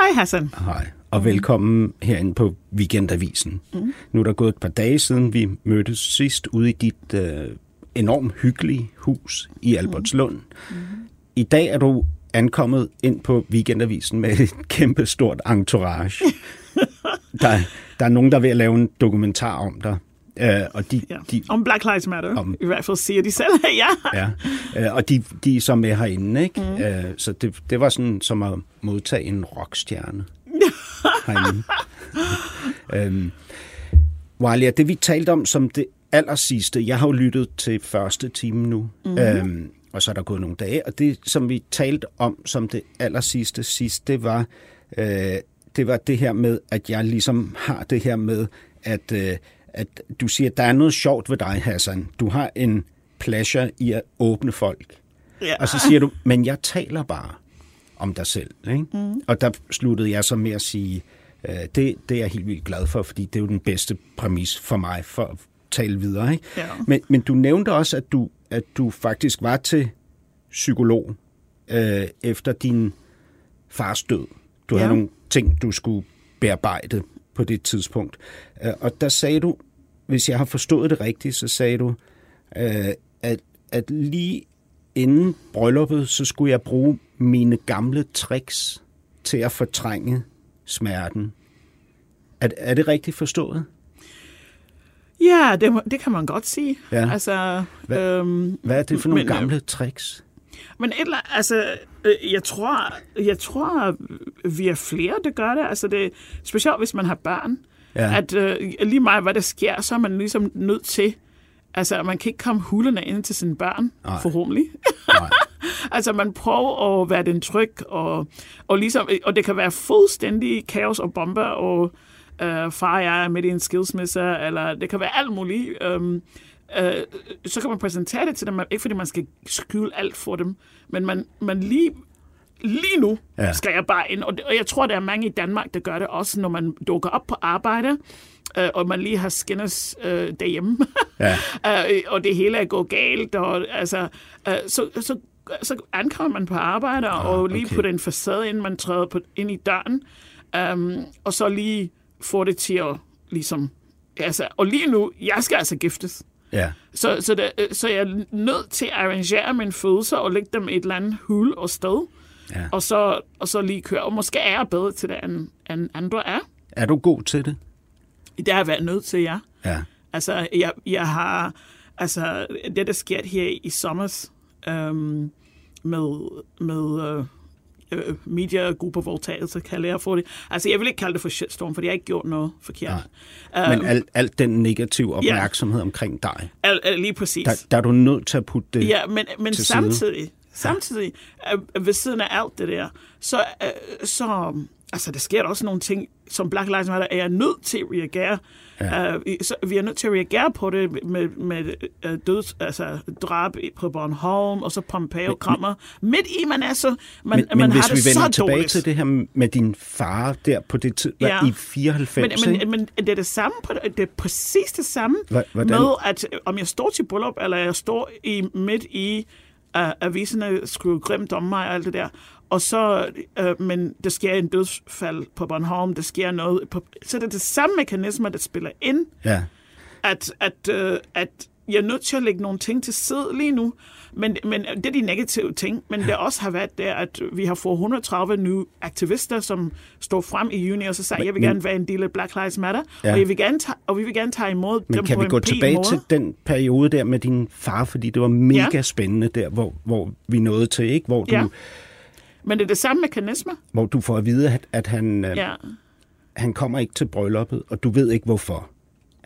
Hej Hassan. Hej, og velkommen herinde på Weekendavisen. Mm. Nu er der gået et par dage siden, vi mødtes sidst ude i dit øh, enormt hyggelige hus i Albertslund. Mm. I dag er du ankommet ind på Weekendavisen med et kæmpe stort entourage. der, der er nogen, der er ved at lave en dokumentar om dig. Øh, og de, Ja. de, Om Black Lives Matter. Om-. I hvert fald siger de selv, ja. Ja, øh, og de, de er så med herinde, ikke? Mm. Øh, så det, det var sådan som at modtage en rockstjerne herinde. øhm, Walia, det vi talte om som det aller sidste, jeg har jo lyttet til første time nu, mm. øhm, og så er der gået nogle dage, og det som vi talte om som det aller sidste sidst, det var, øh, det var det her med, at jeg ligesom har det her med, at, øh, at du siger, at der er noget sjovt ved dig, Hassan. Du har en pleasure i at åbne folk. ja. Og så siger du, men jeg taler bare om dig selv. Ikke? Mm. Og der sluttede jeg så med at sige, øh, det, det er jeg helt vildt glad for, fordi det er jo den bedste præmis for mig for at tale videre. Ikke? Ja. Men, men du nævnte også, at du, at du faktisk var til psykolog øh, efter din fars død. Du ja. Havde nogle ting, du skulle bearbejde på det tidspunkt. Øh, og der sagde du, hvis jeg har forstået det rigtigt, så sagde du, øh, at, at lige inden brylluppet, så skulle jeg bruge mine gamle tricks til at fortrænge smerten. Er, er det rigtigt forstået? Ja, det, det kan man godt sige. Ja. Altså, Hvad- øhm, Hvad er det for nogle Men, øh, gamle tricks? Men et eller, altså, øh, jeg tror, jeg tror, vi er flere, der gør det. Altså, det specielt hvis man har børn. Ja. At øh, lige meget, hvad der sker, så er man ligesom nødt til, altså, man kan ikke komme hulerne ind til sine børn, Nej. forhåbentlig. Nej. altså, man prøver at være den tryg, og, og, ligesom, og det kan være fuldstændig kaos og bomber, og øh, far og jeg er midt i en skilsmisse, eller det kan være alt muligt. Øhm, øh, så kan man præsentere det til dem, ikke fordi man skal skjule alt for dem, men man, man lige, lige nu Ja. skal jeg bare ind. Og, det, og jeg tror, der er mange i Danmark, der gør det også, når man dukker op på arbejde, øh, og man lige har skinnes øh, derhjemme, Ja. øh, og det hele er gået galt, og altså, øh, så, så, så ankommer man på arbejde, og lige okay. på den facade, inden man træder på, ind i døren, um, og så lige få det til at ligesom, altså, og lige nu, jeg skal altså giftes. Ja. Så, så, det, øh, så jeg er nødt til at arrangere mine følelser og lægge dem i et eller andet hul og sted. Ja. Og, så, og så lige køre. Og måske er jeg bedre til det, end, end andre er. Er du god til det? Det har jeg været nødt til, ja. Ja. Altså, jeg, jeg har... Altså, det, der sker her i sommer øhm, med, med øh, øh, mediegruppevoldtagelse, kalder jeg for det. Altså, jeg vil ikke kalde det for shitstorm, for jeg har ikke gjort noget forkert. Men Øhm, alt, alt den negative opmærksomhed omkring dig, al, al, lige præcis. der, der er du nødt til at putte det... Ja, men, men samtidig, samtidig øh, ved siden af alt det der, så, øh, så altså, der sker der også nogle ting, som Black Lives Matter er nødt til at reagere. Ja. Uh, så vi er nødt til at reagere på det med, med uh, døds, altså, drab på Bornholm, og så Pompeo-krammer. Midt i, man er så... Man, Men, man men har hvis det vi vender så tilbage dårligt. til det her med din far der på det tid, ja. I 94, Men, men, men det er det samme, på, det er præcis det samme hvordan? med, at om jeg står til bryllup, eller jeg står i, midt i uh, aviserne, skriver grimt om mig og alt det der, og så, uh, men der sker en dødsfald på Bornholm, der sker noget, på, så det er det samme mekanismer, der spiller ind, Ja. at, at, uh, at jeg er nødt til at lægge nogle ting til side lige nu, men, men det er de negative ting, men det også har været der, at vi har fået 130 nye aktivister, som står frem i juni, og så sagde, jeg vil gerne være en del af Black Lives Matter, Ja. og, jeg vil gerne tage, og vi vil gerne tage imod Men dem kan på vi en gå tilbage måde. til den periode der med din far, fordi det var mega Ja. spændende der, hvor, hvor vi nåede til, ikke? Hvor du, Ja. Men det er det samme mekanisme. hvor du får at vide, at, at han, ja. Ja. han kommer ikke til brylluppet, og du ved ikke hvorfor.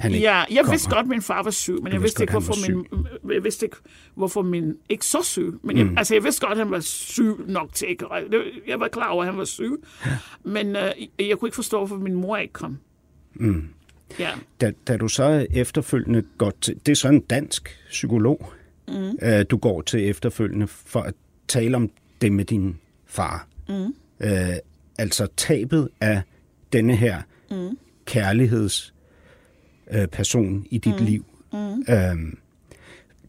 Han ikke Ja, jeg kommer. vidste godt, at min far var syg, men Du jeg vidste vidste ikke, godt, hvorfor min, jeg vidste ikke, hvorfor min ikke så syg. Men jeg, Mm. altså, jeg vidste godt, at han var syg nok til ikke. Jeg var klar over, at han var syg. Men uh, jeg kunne ikke forstå, hvorfor min mor ikke kom. Mm. Ja. Da, da du så efterfølgende går til... Det er så en dansk psykolog, mm. øh, du går til efterfølgende for at tale om det med din far. Mm. Øh, altså tabet af denne her Mm. kærligheds øh, person i dit mm. liv. Mm. Øhm,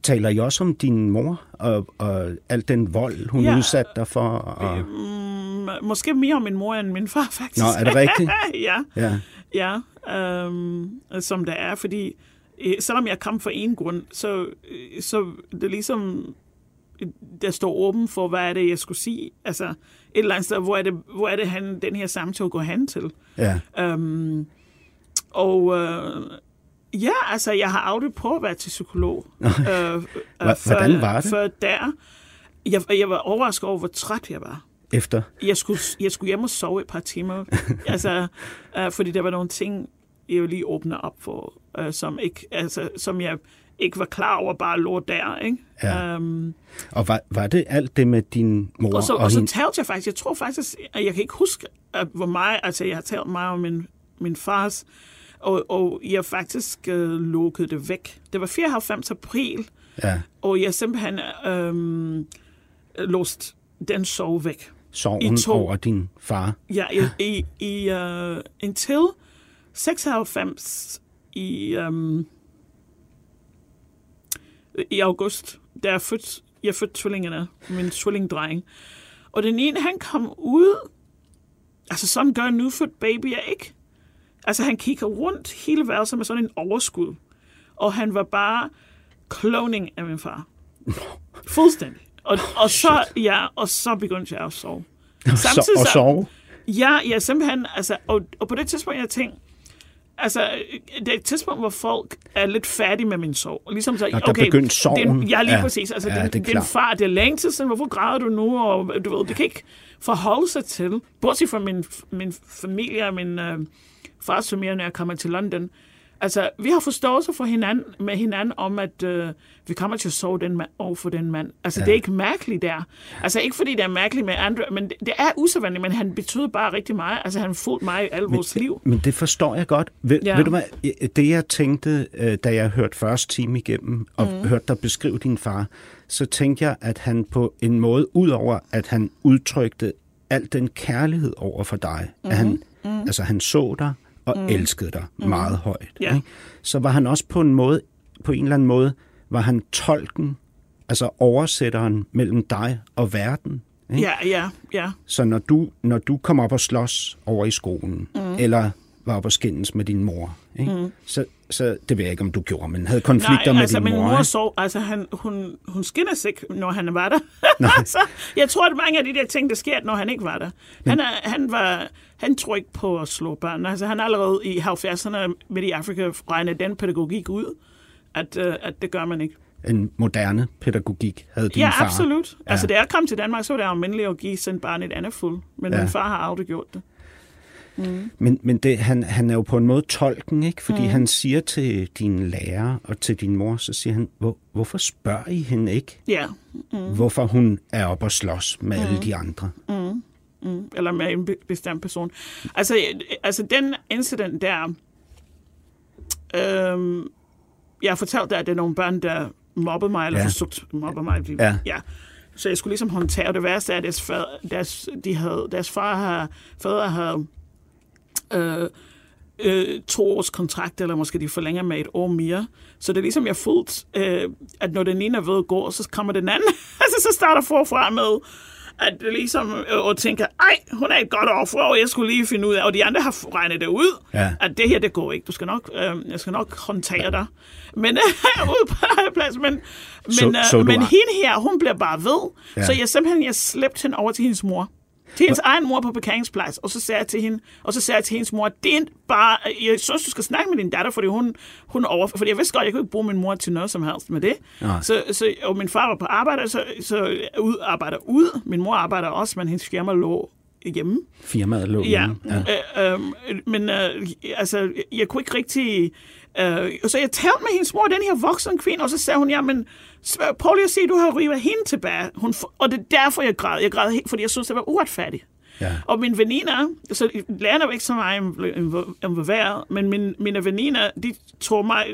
taler I også om din mor og, og al den vold, hun Ja. udsatte dig for? Og... Mm, måske mere om min mor end min far, faktisk. Nå, er det rigtigt? ja. Ja. Ja, øhm, som det er, fordi øh, selvom jeg kom fra en grund, så, øh, så det er ligesom, øh, der står åben for, hvad er det, jeg skulle sige. Altså, et eller andet sted, hvor er det, hvor er det han, den her samtale går hen til. Ja. Øhm, og øh, ja, altså, jeg har aldrig prøvet at være til psykolog. øh, øh, hvordan var det? For der, jeg, jeg var overrasket over, hvor træt jeg var Efter? jeg skulle, jeg skulle hjem og sove et par timer. altså, uh, fordi der var nogle ting, jeg jo lige åbne op for, uh, som, ikke, altså, som jeg ikke var klar over, bare lå der. Ikke? Ja. Um, Og var, var det alt det med din mor og så, og, og så talte jeg faktisk, jeg tror faktisk, at jeg kan ikke huske, at hvor meget, altså jeg har talt meget om min, min fars, og, og jeg faktisk uh, lukkede det væk. Det var 94 april, Ja. og jeg simpelthen um, låst den sove væk. Sorgen I to. over din far. Ja, i, i, i uh, indtil 96 i, um, i august, der er født, jeg fødte tvillingerne, min tvillingdreng. Og den ene, han kom ud, altså sådan gør en nyfødt baby jeg ikke. Altså han kigger rundt hele værelset med sådan en overskud. Og han var bare cloning af min far. Fuldstændig. Og, og, så, ja, og så begyndte jeg at sove. Så, og sove? Ja, ja, simpelthen. Altså, og, og på det tidspunkt, jeg tænkte, altså, det er et tidspunkt, hvor folk er lidt færdige med min sorg. Og ligesom så, Nå, der okay, begyndte sorgen. Den, ja, lige Ja. præcis. Altså, Ja, ja, det din, din far, det er længe tid siden, hvorfor græder du nu? Og du ved, det kan ikke forholde sig til. Bortset fra min, min familie og min øh, familie, når jeg kommer til London. Altså, vi har forståelse for hinanden, med hinanden om, at øh, vi kommer til at sove den mand, over for den mand. Altså, ja. det er ikke mærkeligt der. Altså, ikke fordi det er mærkeligt med andre, men det, det er usædvanligt, men han betyder bare rigtig meget. Altså, han fulgte mig i al vores liv. Men det forstår jeg godt. Ved, ja. Ja. ved du hvad, det jeg tænkte, øh, da jeg hørte første time igennem, og mm. hørte dig beskrive din far, så tænkte jeg, at han på en måde, udover at han udtrykte al den kærlighed over for dig, mm. at han, mm. altså han så dig og mm. elskede dig mm. meget højt, Ja. ikke? så var han også på en måde, på en eller anden måde, var han tolken, altså oversætteren mellem dig og verden. Ikke? Ja, ja, ja. Så når du, når du kom op og slås over i skolen, mm. eller var op og skændes med din mor, ikke? Mm. Så, så det ved jeg ikke, om du gjorde, men havde konflikter Nej, med altså, din min mor. mor ikke? sov, altså han, hun, hun skinner sig når han var der. altså, jeg tror, at mange af de der ting, der sker, når han ikke var der. Han, er, han, var, han tror ikke på at slå børn. Altså, han allerede i 70'erne midt i Afrika regnede den pædagogik ud, at, uh, at det gør man ikke. En moderne pædagogik havde din ja, far. absolut. Ja. Altså, da jeg kom til Danmark, så var det almindeligt at give sin barn et andet fuld. Men ja. min far har aldrig gjort det. Men, men det, han, han er jo på en måde tolken, ikke? Fordi mm. han siger til din lærer og til din mor, så siger han, Hvor, hvorfor spørger I hende ikke, Ja. mm. hvorfor hun er op og slås med mm. alle de andre? Mm, eller med en be- bestemt person. Altså, altså den incident der, øhm, jeg har fortalt dig, at det er nogle børn, der mobbede mig, eller Ja. ja. forsøgt at mobbe mig. Ja. ja. Så jeg skulle ligesom håndtere det værste af, at deres, far, deres, de havde, deres far har, fader havde øh, øh, to års kontrakt, eller måske de forlænger med et år mere. Så det er ligesom, jeg fuldt, øh, at når den ene er ved at gå, så kommer den anden. altså, så starter forfra med, at det ligesom, øh, og tænker, ej, hun er et godt offer, og jeg skulle lige finde ud af, og de andre har regnet det ud, Ja. at det her, det går ikke. Du skal nok, øh, jeg skal nok håndtere dig. Men ude på plads, men, Så- men, øh, så du men hende her, hun bliver bare ved. Ja. Ja. Så jeg simpelthen, jeg slæbte hende over til hendes mor. Til hendes egen mor på parkeringsplads, og så sagde jeg til hende, og så sagde jeg til hendes mor, det er bare, jeg synes, du skal snakke med din datter, fordi hun, hun over, fordi jeg vidste godt, jeg kunne ikke bruge min mor til noget som helst med det. Nej. Så, så, og min far var på arbejde, så, så ud, arbejder ud. Min mor arbejder også, men hendes firma lå hjemme. Firmaet lå Ja, hjemme. ja. Øh, øh, men øh, altså, jeg kunne ikke rigtig Øh, og så jeg talte med hendes mor, den her voksne kvinde, og så sagde hun, jamen, prøv lige at se, du har rivet hende tilbage. Hun, og det er derfor, jeg græd. Jeg græd fordi jeg synes, det var uretfærdigt. Ja. Og mine veninder, så lærerne var ikke så meget involveret, men mine, mine veninder, de tog mig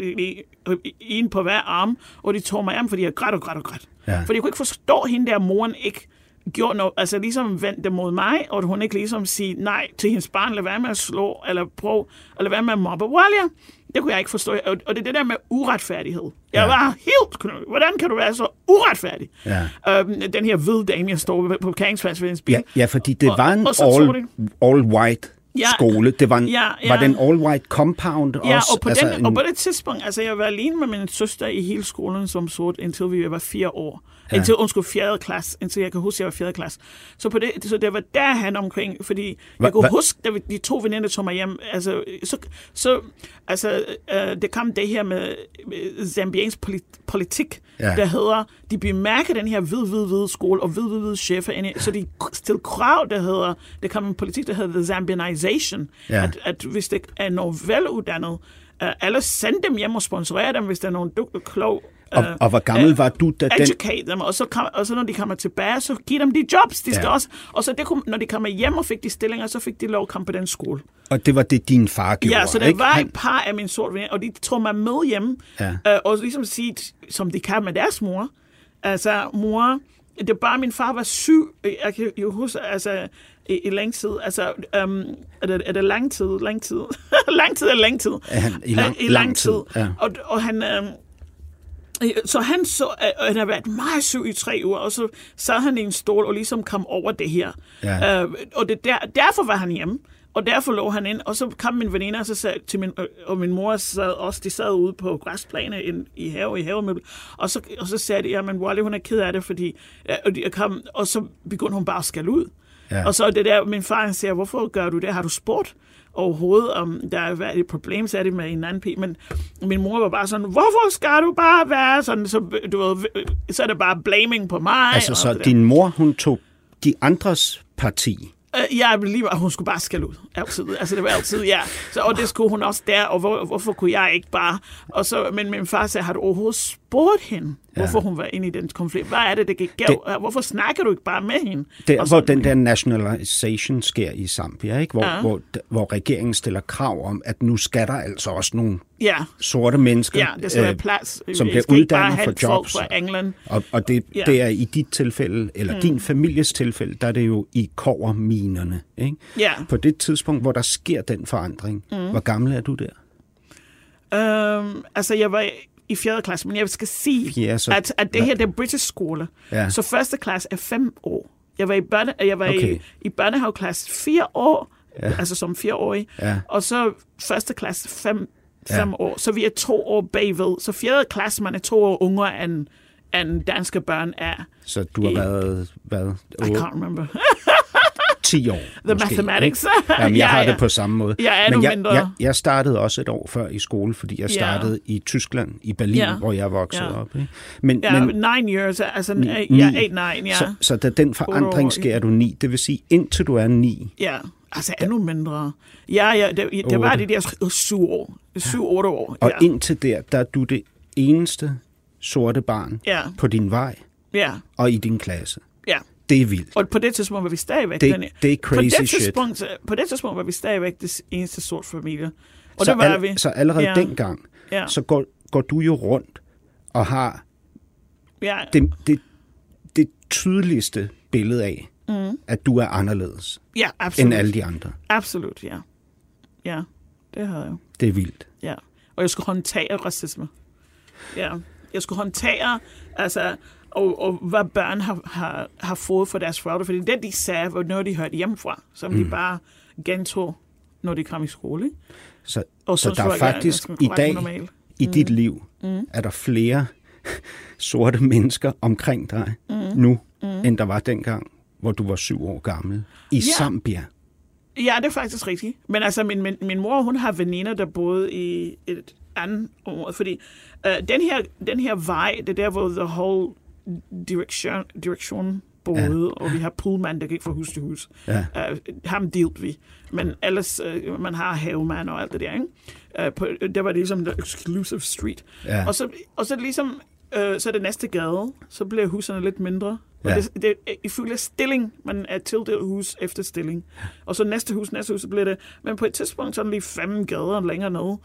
en på hver arm, og de tog mig hjem, fordi jeg græd og græd og græd. Ja. Fordi jeg kunne ikke forstå hende der, moren ikke gjorde noget, altså ligesom vendte mod mig, og hun ikke ligesom sige nej til hendes barn, lad være med at slå, eller prøve, eller være med at mobbe. Walia, det kunne jeg ikke forstå. Og, det er det der med uretfærdighed. Jeg ja. var helt... Hvordan kan du være så uretfærdig? Ja. Øhm, den her hvide dame, jeg står på parkeringsplads bil. Ja, ja, fordi det og, var en og, og all, white Ja. skole. Det var, en, Ja, ja. var det en all white compound Ja, også? og på, altså den, en, og på det tidspunkt, altså jeg var alene med min søster i hele skolen som sort, indtil vi var fire år. Ja. Indtil, undskyld, fjerde klasse, indtil jeg kan huske, at jeg var fjerde klasse. Så, på det, så det var der han omkring, fordi Hva- jeg kunne hva- huske, da vi- de to veninder tog mig hjem, altså, så, så altså, øh, det kom det her med øh, zambiansk polit- politik, Ja. der hedder, de bemærker den her hvid, hvid, hvid skole og hvid, hvid, hvid chefer ind i, så de stiller krav, der hedder, det kom en politik, der hedder the Zambianization, Ja. at, at hvis det er nogen veluddannet, uh, eller send dem hjem og sponsorere dem, hvis der er nogen dygtig, klog og, og hvor gammel var du, da den... educate dem, og så, kom, og så når de kommer tilbage, så giv dem de jobs, de skal Ja. også. Og så det kunne, når de kommer hjem og fik de stillinger, så fik de lov at komme på den skole. Og det var det, din far gjorde, Ja, så der ikke? var et par af mine sorte venner, og de tog mig med hjem, Ja. øh, og ligesom sige, som de kan med deres mor. Altså, mor, det er bare, min far var syg, jeg kan jo huske, altså, i, i lang tid, altså, um, er, det, er det lang tid, lang tid, lang tid eller lang tid? Er han i lang- Øh, I lang lang tid, tid, ja. og, og han... Um, så han så, øh, han har været meget syg i tre uger, og så sad han i en stol og ligesom kom over det her. Ja. Øh, og det der, derfor var han hjemme. Og derfor lå han ind, og så kom min veninde og så sagde til min, øh, og min mor sad også, de sad ude på græsplæne ind, i have, i havemøbel, og så, og så sagde de, jamen Wally, hun er ked af det, fordi, ja, og, de kom, og så begyndte hun bare at skælde ud. Ja. Og så det der, min far han siger, hvorfor gør du det? Har du spurgt overhovedet, om der er været et problem, så er det med en anden pige. Men min mor var bare sådan, hvorfor skal du bare være sådan, så, du ved, så er det bare blaming på mig. Altså, så din mor, hun tog de andres parti. Øh, Jeg blev lige, hun skulle bare skælde ud. Altid. Altså, det var altid, ja. Så, og det skulle hun også der, og hvor, hvorfor kunne jeg ikke bare? Og så, men min far sagde, har du overhovedet spurgt hende, hvorfor hun var inde i den konflikt? Hvad er det, der gik galt? Hvorfor snakker du ikke bare med hende? Der, hvor den der nationalisation sker i Zambia, ikke? Hvor, Ja. hvor, hvor regeringen stiller krav om, at nu skal der altså også nogle Ja, sorte mennesker, ja, det skal øh, være plads. som bliver uddannet for jobs. fra England. Og, og det, Ja. det er i dit tilfælde, eller mm. din families tilfælde, der er det jo i koverminerne. Ikke? Ja. På det tidspunkt, hvor der sker den forandring, mm. hvor gammel er du der? Øhm, altså, jeg var i 4. klasse, men jeg skal sige, Fjerde, så- at, at det her det er British skole. Ja. Så første klasse er fem år. Jeg var i, børne, jeg var Okay. i, i børnehaveklasse fire år, ja. altså som fireårig. Ja. Og så første klasse fem, Ja. fem år. Så vi er to år bagved. Så fjerde klasse, man er to år yngre end, end danske børn er. Så du har I- været, hvad, I can't remember. 10 år The måske, mathematics. Ikke? Jamen, jeg Ja, har ja. det på samme måde. Jeg er Men jeg, mindre. jeg, jeg startede også et år før i skole, fordi jeg Ja. startede i Tyskland, i Berlin, Ja. hvor jeg voksede Ja. op. Ikke? Men, Ja, men, nine years, altså, Ni- ja, ni. eight, nine, ja. så, så da den forandring sker, er du ni. Det vil sige, indtil du er ni, Ja, altså endnu mindre. Ja, ja, det, det var Otte. de der syv år. Syv, otte år. og ja. indtil der, der er du det eneste sorte barn Ja. på din vej ja, og i din klasse. Det er vildt. Og på det tidspunkt var vi stadigvæk Det- den, det er på crazy det shit. tidspunkt, På det tidspunkt var vi stadigvæk det eneste sort familie. Og så, det var al- vi. så allerede ja. dengang, Ja. så går, går du jo rundt og har Ja, det, det, det tydeligste billede af, mm. at du er anderledes ja absolut. end alle de andre. Absolut, ja. Ja, det havde jeg. Det er vildt. Ja. Og jeg skulle håndtere racisme. Ja. Jeg skulle håndtere, altså, og, og hvad børn har, har, har fået for deres forældre. Fordi det, de sagde, var noget, de hørte hjemmefra, som mm. de bare gentog, når de kom i skole. Ikke? Så, Og så synes der er faktisk ganske i dag, normal. i dit liv, mm. er der flere sorte mennesker omkring dig mm. nu, mm. end der var dengang, hvor du var syv år gammel. I Ja. Zambia. Ja, det er faktisk rigtigt. Men altså, min, min, min mor, hun har veninder, der boede i et andet område. Fordi uh, den, her, den her vej, det er der, hvor the whole direction, direction både, ja. og vi har poolmand, der gik fra hus til hus. Ja. Uh, ham delte vi. Men ellers, uh, man har havemand og alt det der, ikke? Uh, på, det var ligesom the exclusive street. Ja. Og, så, og så ligesom, uh, så er det næste gade, så bliver husene lidt mindre. Og Ja. det, det er ifølge stilling, man er tildelt hus efter stilling. Og så næste hus, næste hus, så bliver det... Men på et tidspunkt, sådan lige fem gader længere nede,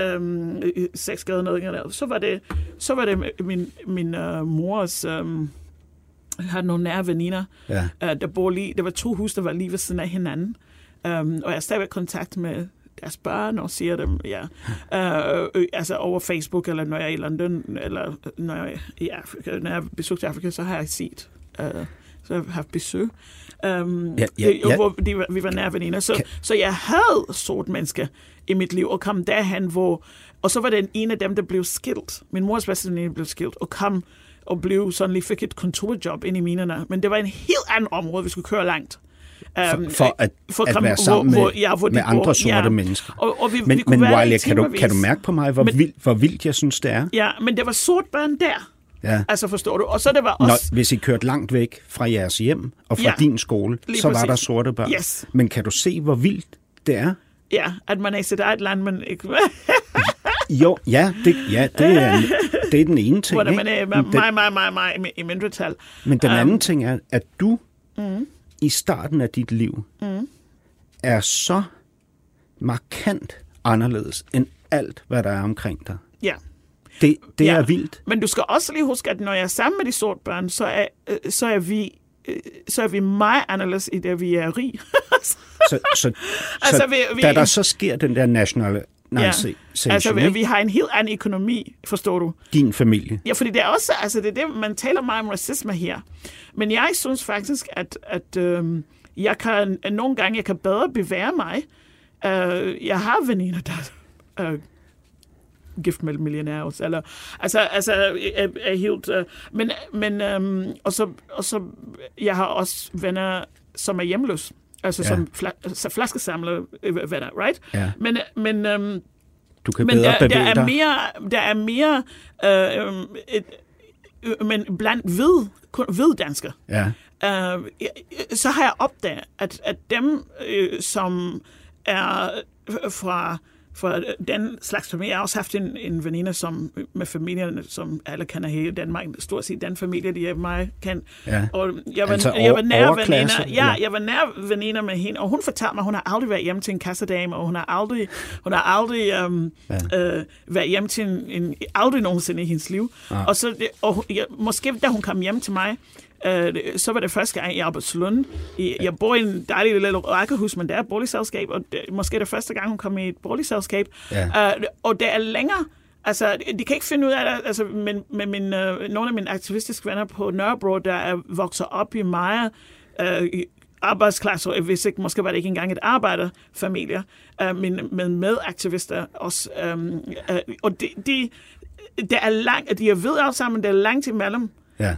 øhm, øh, seks gader nede, længere nede, så var det, så var det min, min uh, mors... Um, har nogle nære veninder, Ja. uh, der bor lige... Der var to huse, der var lige ved siden af hinanden. Um, og jeg er stadigvæk i kontakt med deres børn og siger dem, ja, uh, øh, altså over Facebook, eller når jeg er i London, eller når jeg i Afrika, når jeg har besøgt Afrika, så har jeg set, uh, så har jeg haft besøg. Um, Ja, ja, ja. Hvor de, vi var nære veninder. Så, Kan- så jeg havde sort mennesker i mit liv, og kom derhen, hvor... Og så var det en af dem, der blev skilt. Min mors bedste veninde blev skilt, og kom og blev sådan lige fik et kontorjob ind i minerne. Men det var en helt anden område, vi skulle køre langt. For, Um, for at, for at komme- være sammen hvor- med, hvor- ja, hvor med andre sorte Ja. mennesker. Og, og vi, Men, vi kunne men Wiley, kan du, kan du mærke på mig, hvor, Men- vildt, hvor vildt jeg synes, det er? Ja, men det var sort børn der. Ja. Altså, forstår du? Og så det var også... Når, hvis I kørte langt væk fra jeres hjem og fra Ja, din skole, så var præcis. der sorte børn. Yes. Men kan du se, hvor vildt det er? Ja, at man er i sit eget land, men ikke... Jo, ja, det, ja, det, er, det er den ene ting. hvor der ikke? man er Men den, meget, meget, meget, meget i- mindretal. men den Um, anden ting er, at du mm. i starten af dit liv mm. er så markant anderledes end alt, hvad der er omkring dig. Ja. Det, det Ja. er vildt. Men du skal også lige huske, at når jeg er sammen med de sorte børn, så er, øh, så er vi så er vi meget anderledes i det, vi er rig. Så, så, så Altså, vi- vi- da der så sker den der national nej, ja. se, Altså, vi, vi har en helt anden økonomi, forstår du? din familie. Ja, fordi det er også, altså det er det, man taler meget om racisme her. Men jeg synes faktisk, at, at øhm, jeg kan, nogle gange, jeg kan bedre bevære mig. Øh, jeg har veninder, der er øh, gift med millionærer eller, altså, altså, er, er helt, øh, men, men øhm, og, så, og så, jeg har også venner, som er hjemløse, altså Ja. som fla, så flaskesamler øh, venner, right? Ja. Men, men øhm, Du kan men bedre der, der er dig. mere, der er mere øh, øhm, et, øh, men blandt kun hvid danskere, Ja. øh, så har jeg opdaget, at, at dem, øh, som er fra, fra den slags familie, jeg har også haft en, en veninde som, med familien, som alle kender hele Danmark, stort set den familie, de mig kendt. Ja. Og jeg var, Altså jeg var nær veninder, ja, eller? jeg var nær veninder med hende, og hun fortalte mig, at hun har aldrig været hjemme til en kassedame, og hun har aldrig, hun har aldrig um, ja. øh, været hjemme til en, en, aldrig nogensinde i hendes liv. Ah. Og, så, og jeg, måske da hun kom hjem til mig, øh, så var det første gang i Albertslund. I, jeg bor i en dejlig lille rækkehus, men det er boligselskab, og det, måske det første gang, hun kom i et boligselskab. Ja. Øh, og det er længere, Altså, de- kan ikke finde ud af det, altså, men, men min, øh, nogle af mine aktivistiske venner på Nørrebro, der er vokset op i meget øh, i arbejdsklasser, hvis ikke, måske var det ikke engang et arbejderfamilie, øh, men med medaktivister også. Øh, øh, og de, de, det er langt, de er ved alle sammen, det er langt imellem.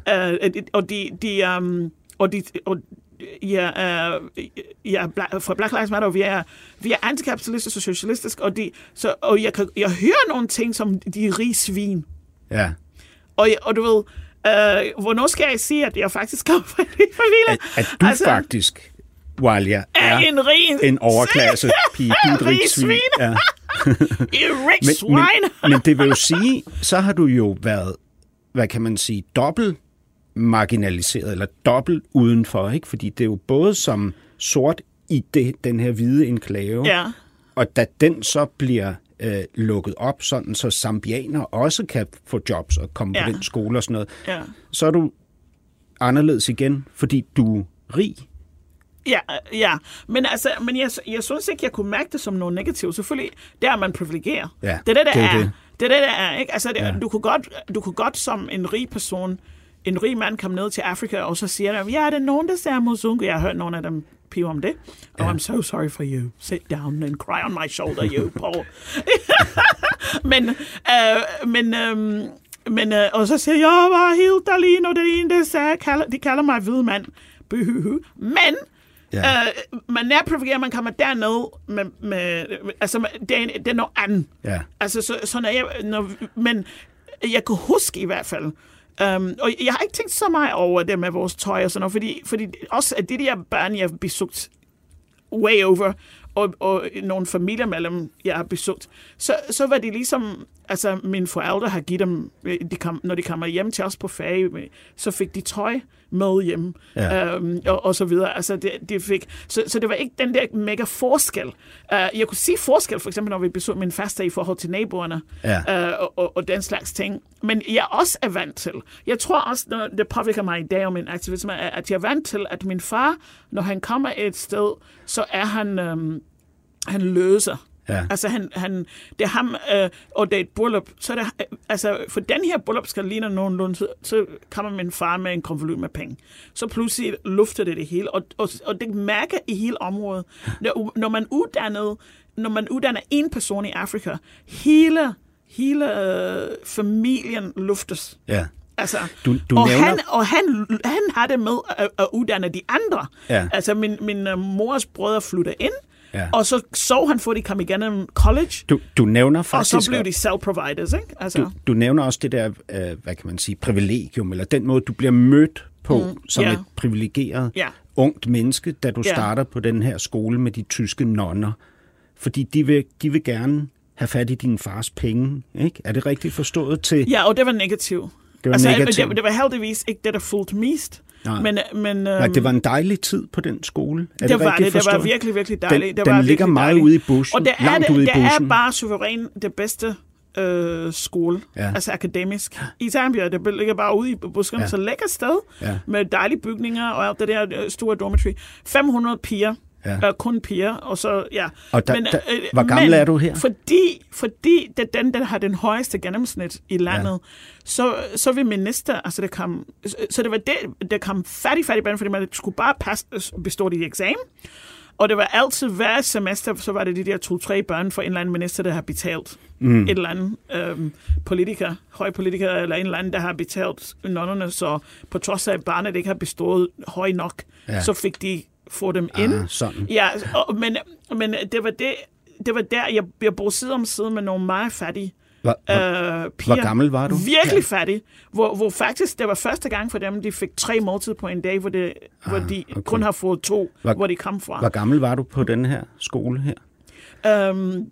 Ja. Øh, og de, de, um, og de, og ja, uh, ja, fra Black Lives Matter, vi er, vi er antikapitalistisk og socialistisk, og, de, så, og jeg, kan, jeg hører nogle ting, som de er rige svin. Ja. Og, og du ved, uh, hvornår skal jeg sige, at jeg faktisk kommer fra en familie? At, at du altså, faktisk, Walia, er, er en rig... en overklasse pige. Du er et Rig rigt svin. svin. Ja. Men, men, men det vil jo sige, så har du jo været, hvad kan man sige, dobbelt marginaliseret, eller dobbelt udenfor, ikke? Fordi det er jo både som sort i det, den her hvide enklave, Ja. og da den så bliver øh, lukket op, sådan så zambianer også kan få jobs og komme ja. på den skole og sådan noget, Ja. så er du anderledes igen, fordi du er rig. Ja, ja. Men, altså, men jeg, jeg synes ikke, jeg kunne mærke det som noget negativt. Selvfølgelig, der er man privilegeret. Ja, det er det, der det er er. det. Det er det, der er. Ikke? Altså, det, Ja. du, kunne godt, du kunne godt som en rig person, en rig mand komme ned til Afrika, og så siger de, ja, er der nogen, der ser Muzungu? Jeg har hørt nogle af dem pive om det. Oh, I'm so sorry for you. Sit down and cry on my shoulder, you Paul. men, øh, men, øh, men øh, og så siger jeg, jeg var helt alene, og det ene, der sagde, kalder, de kalder mig hvid mand. Men, Ja. øh, man er privilegeret, man kommer derned med, med altså, det er, en- det er noget andet. Ja. Altså, så, så når jeg, når, men jeg kan huske i hvert fald, Um, og jeg har ikke tænkt så meget over det med vores tøj og sådan noget, fordi, fordi også at de der børn, jeg har besøgt way over, og, og nogle familiemedlemmer, jeg har besøgt, så, så var det ligesom, altså mine forældre har givet dem, de kom, når de kommer hjem til os på ferie, så fik de tøj med hjem, Ja. øhm, og, og så videre. Altså, det, det fik, så, så det var ikke den der mega forskel. Uh, jeg kunne se forskel, for eksempel, når vi besøgte min faste i forhold til naboerne, Ja. øh, og, og, og den slags ting. Men jeg også er vant til. Jeg tror også, når det påvirker mig i dag om min aktivisme, er, at jeg er vant til, at min far, når han kommer et sted, så er han, øhm, han løser. Ja. Altså, han, han, det er ham, øh, og det er et bryllup. Så er det, øh, altså, for den her bryllup skal ligne nogenlunde, så, så kommer min far med en konvolut med penge. Så pludselig lufter det det hele, og, og, og det mærker i hele området. Når, når man uddanner, når man uddanner en person i Afrika, hele, hele øh, familien luftes. Ja. Altså, Du- du og, nævner- han, og han, han har det med at, at uddanne de andre. Ja. Altså, min, min uh, mors brødre flytter ind, Ja. og så så han, for de kom igennem college, Du, du nævner og faktisk... så blev de self-providers, ikke? Altså, du, du nævner også det der, øh, hvad kan man sige, privilegium, eller den måde, du bliver mødt på mm, som ja. et privilegeret Ja. ungt menneske, da du Ja. starter på den her skole med de tyske nonner. Fordi de vil, de vil gerne have fat i din fars penge, ikke? Er det rigtigt forstået til... ja, og det var negativt. Det var altså, negativt. Det, det var heldigvis ikke det, der fulgte mest. Nej. Men, men, øhm, Nej, det var en dejlig tid på den skole. Er det, det var det. Det var virkelig, virkelig dejligt. Den, det var den ligger meget dejligt. ude i bussen, Og det er, langt det, ude i det bussen. er bare suveræn det bedste øh, skole, Ja. altså akademisk. I Zambia, det ligger bare ude i buskerne, Ja. ja. så lækker sted, Ja. med dejlige bygninger og alt det der øh, store dormitory. 500 piger, Ja. øh, kun piger, og så, ja. Og der- der- hvor gammel men er du her? Fordi, fordi det er den, der har den højeste gennemsnit i landet, ja. så, så vil minister, altså det kom, så det var det, der kom fattig, fattig børn, fordi man skulle bare passe, bestå de eksamen, og det var altid hver semester, så var det de der to-tre børn for en eller anden minister, der har betalt mm. et eller andet øhm, politiker, høj politiker, eller en eller anden, der har betalt nonnerne, så på trods af, at barnet ikke har bestået høj nok, ja. så fik de få dem ind. Ah, sådan. Ja, og, men, men det var det, det var der, jeg, jeg boede side om side med nogle meget fattige Hvor, hvor, øh, piger. hvor gammel var du? Virkelig ja. fattige. Hvor, hvor faktisk, det var første gang for dem, de fik tre måltider på en dag, hvor, det, ah, hvor de okay. kun har fået to, Hvor- hvor de kom fra. hvor gammel var du på den her skole her? Øhm,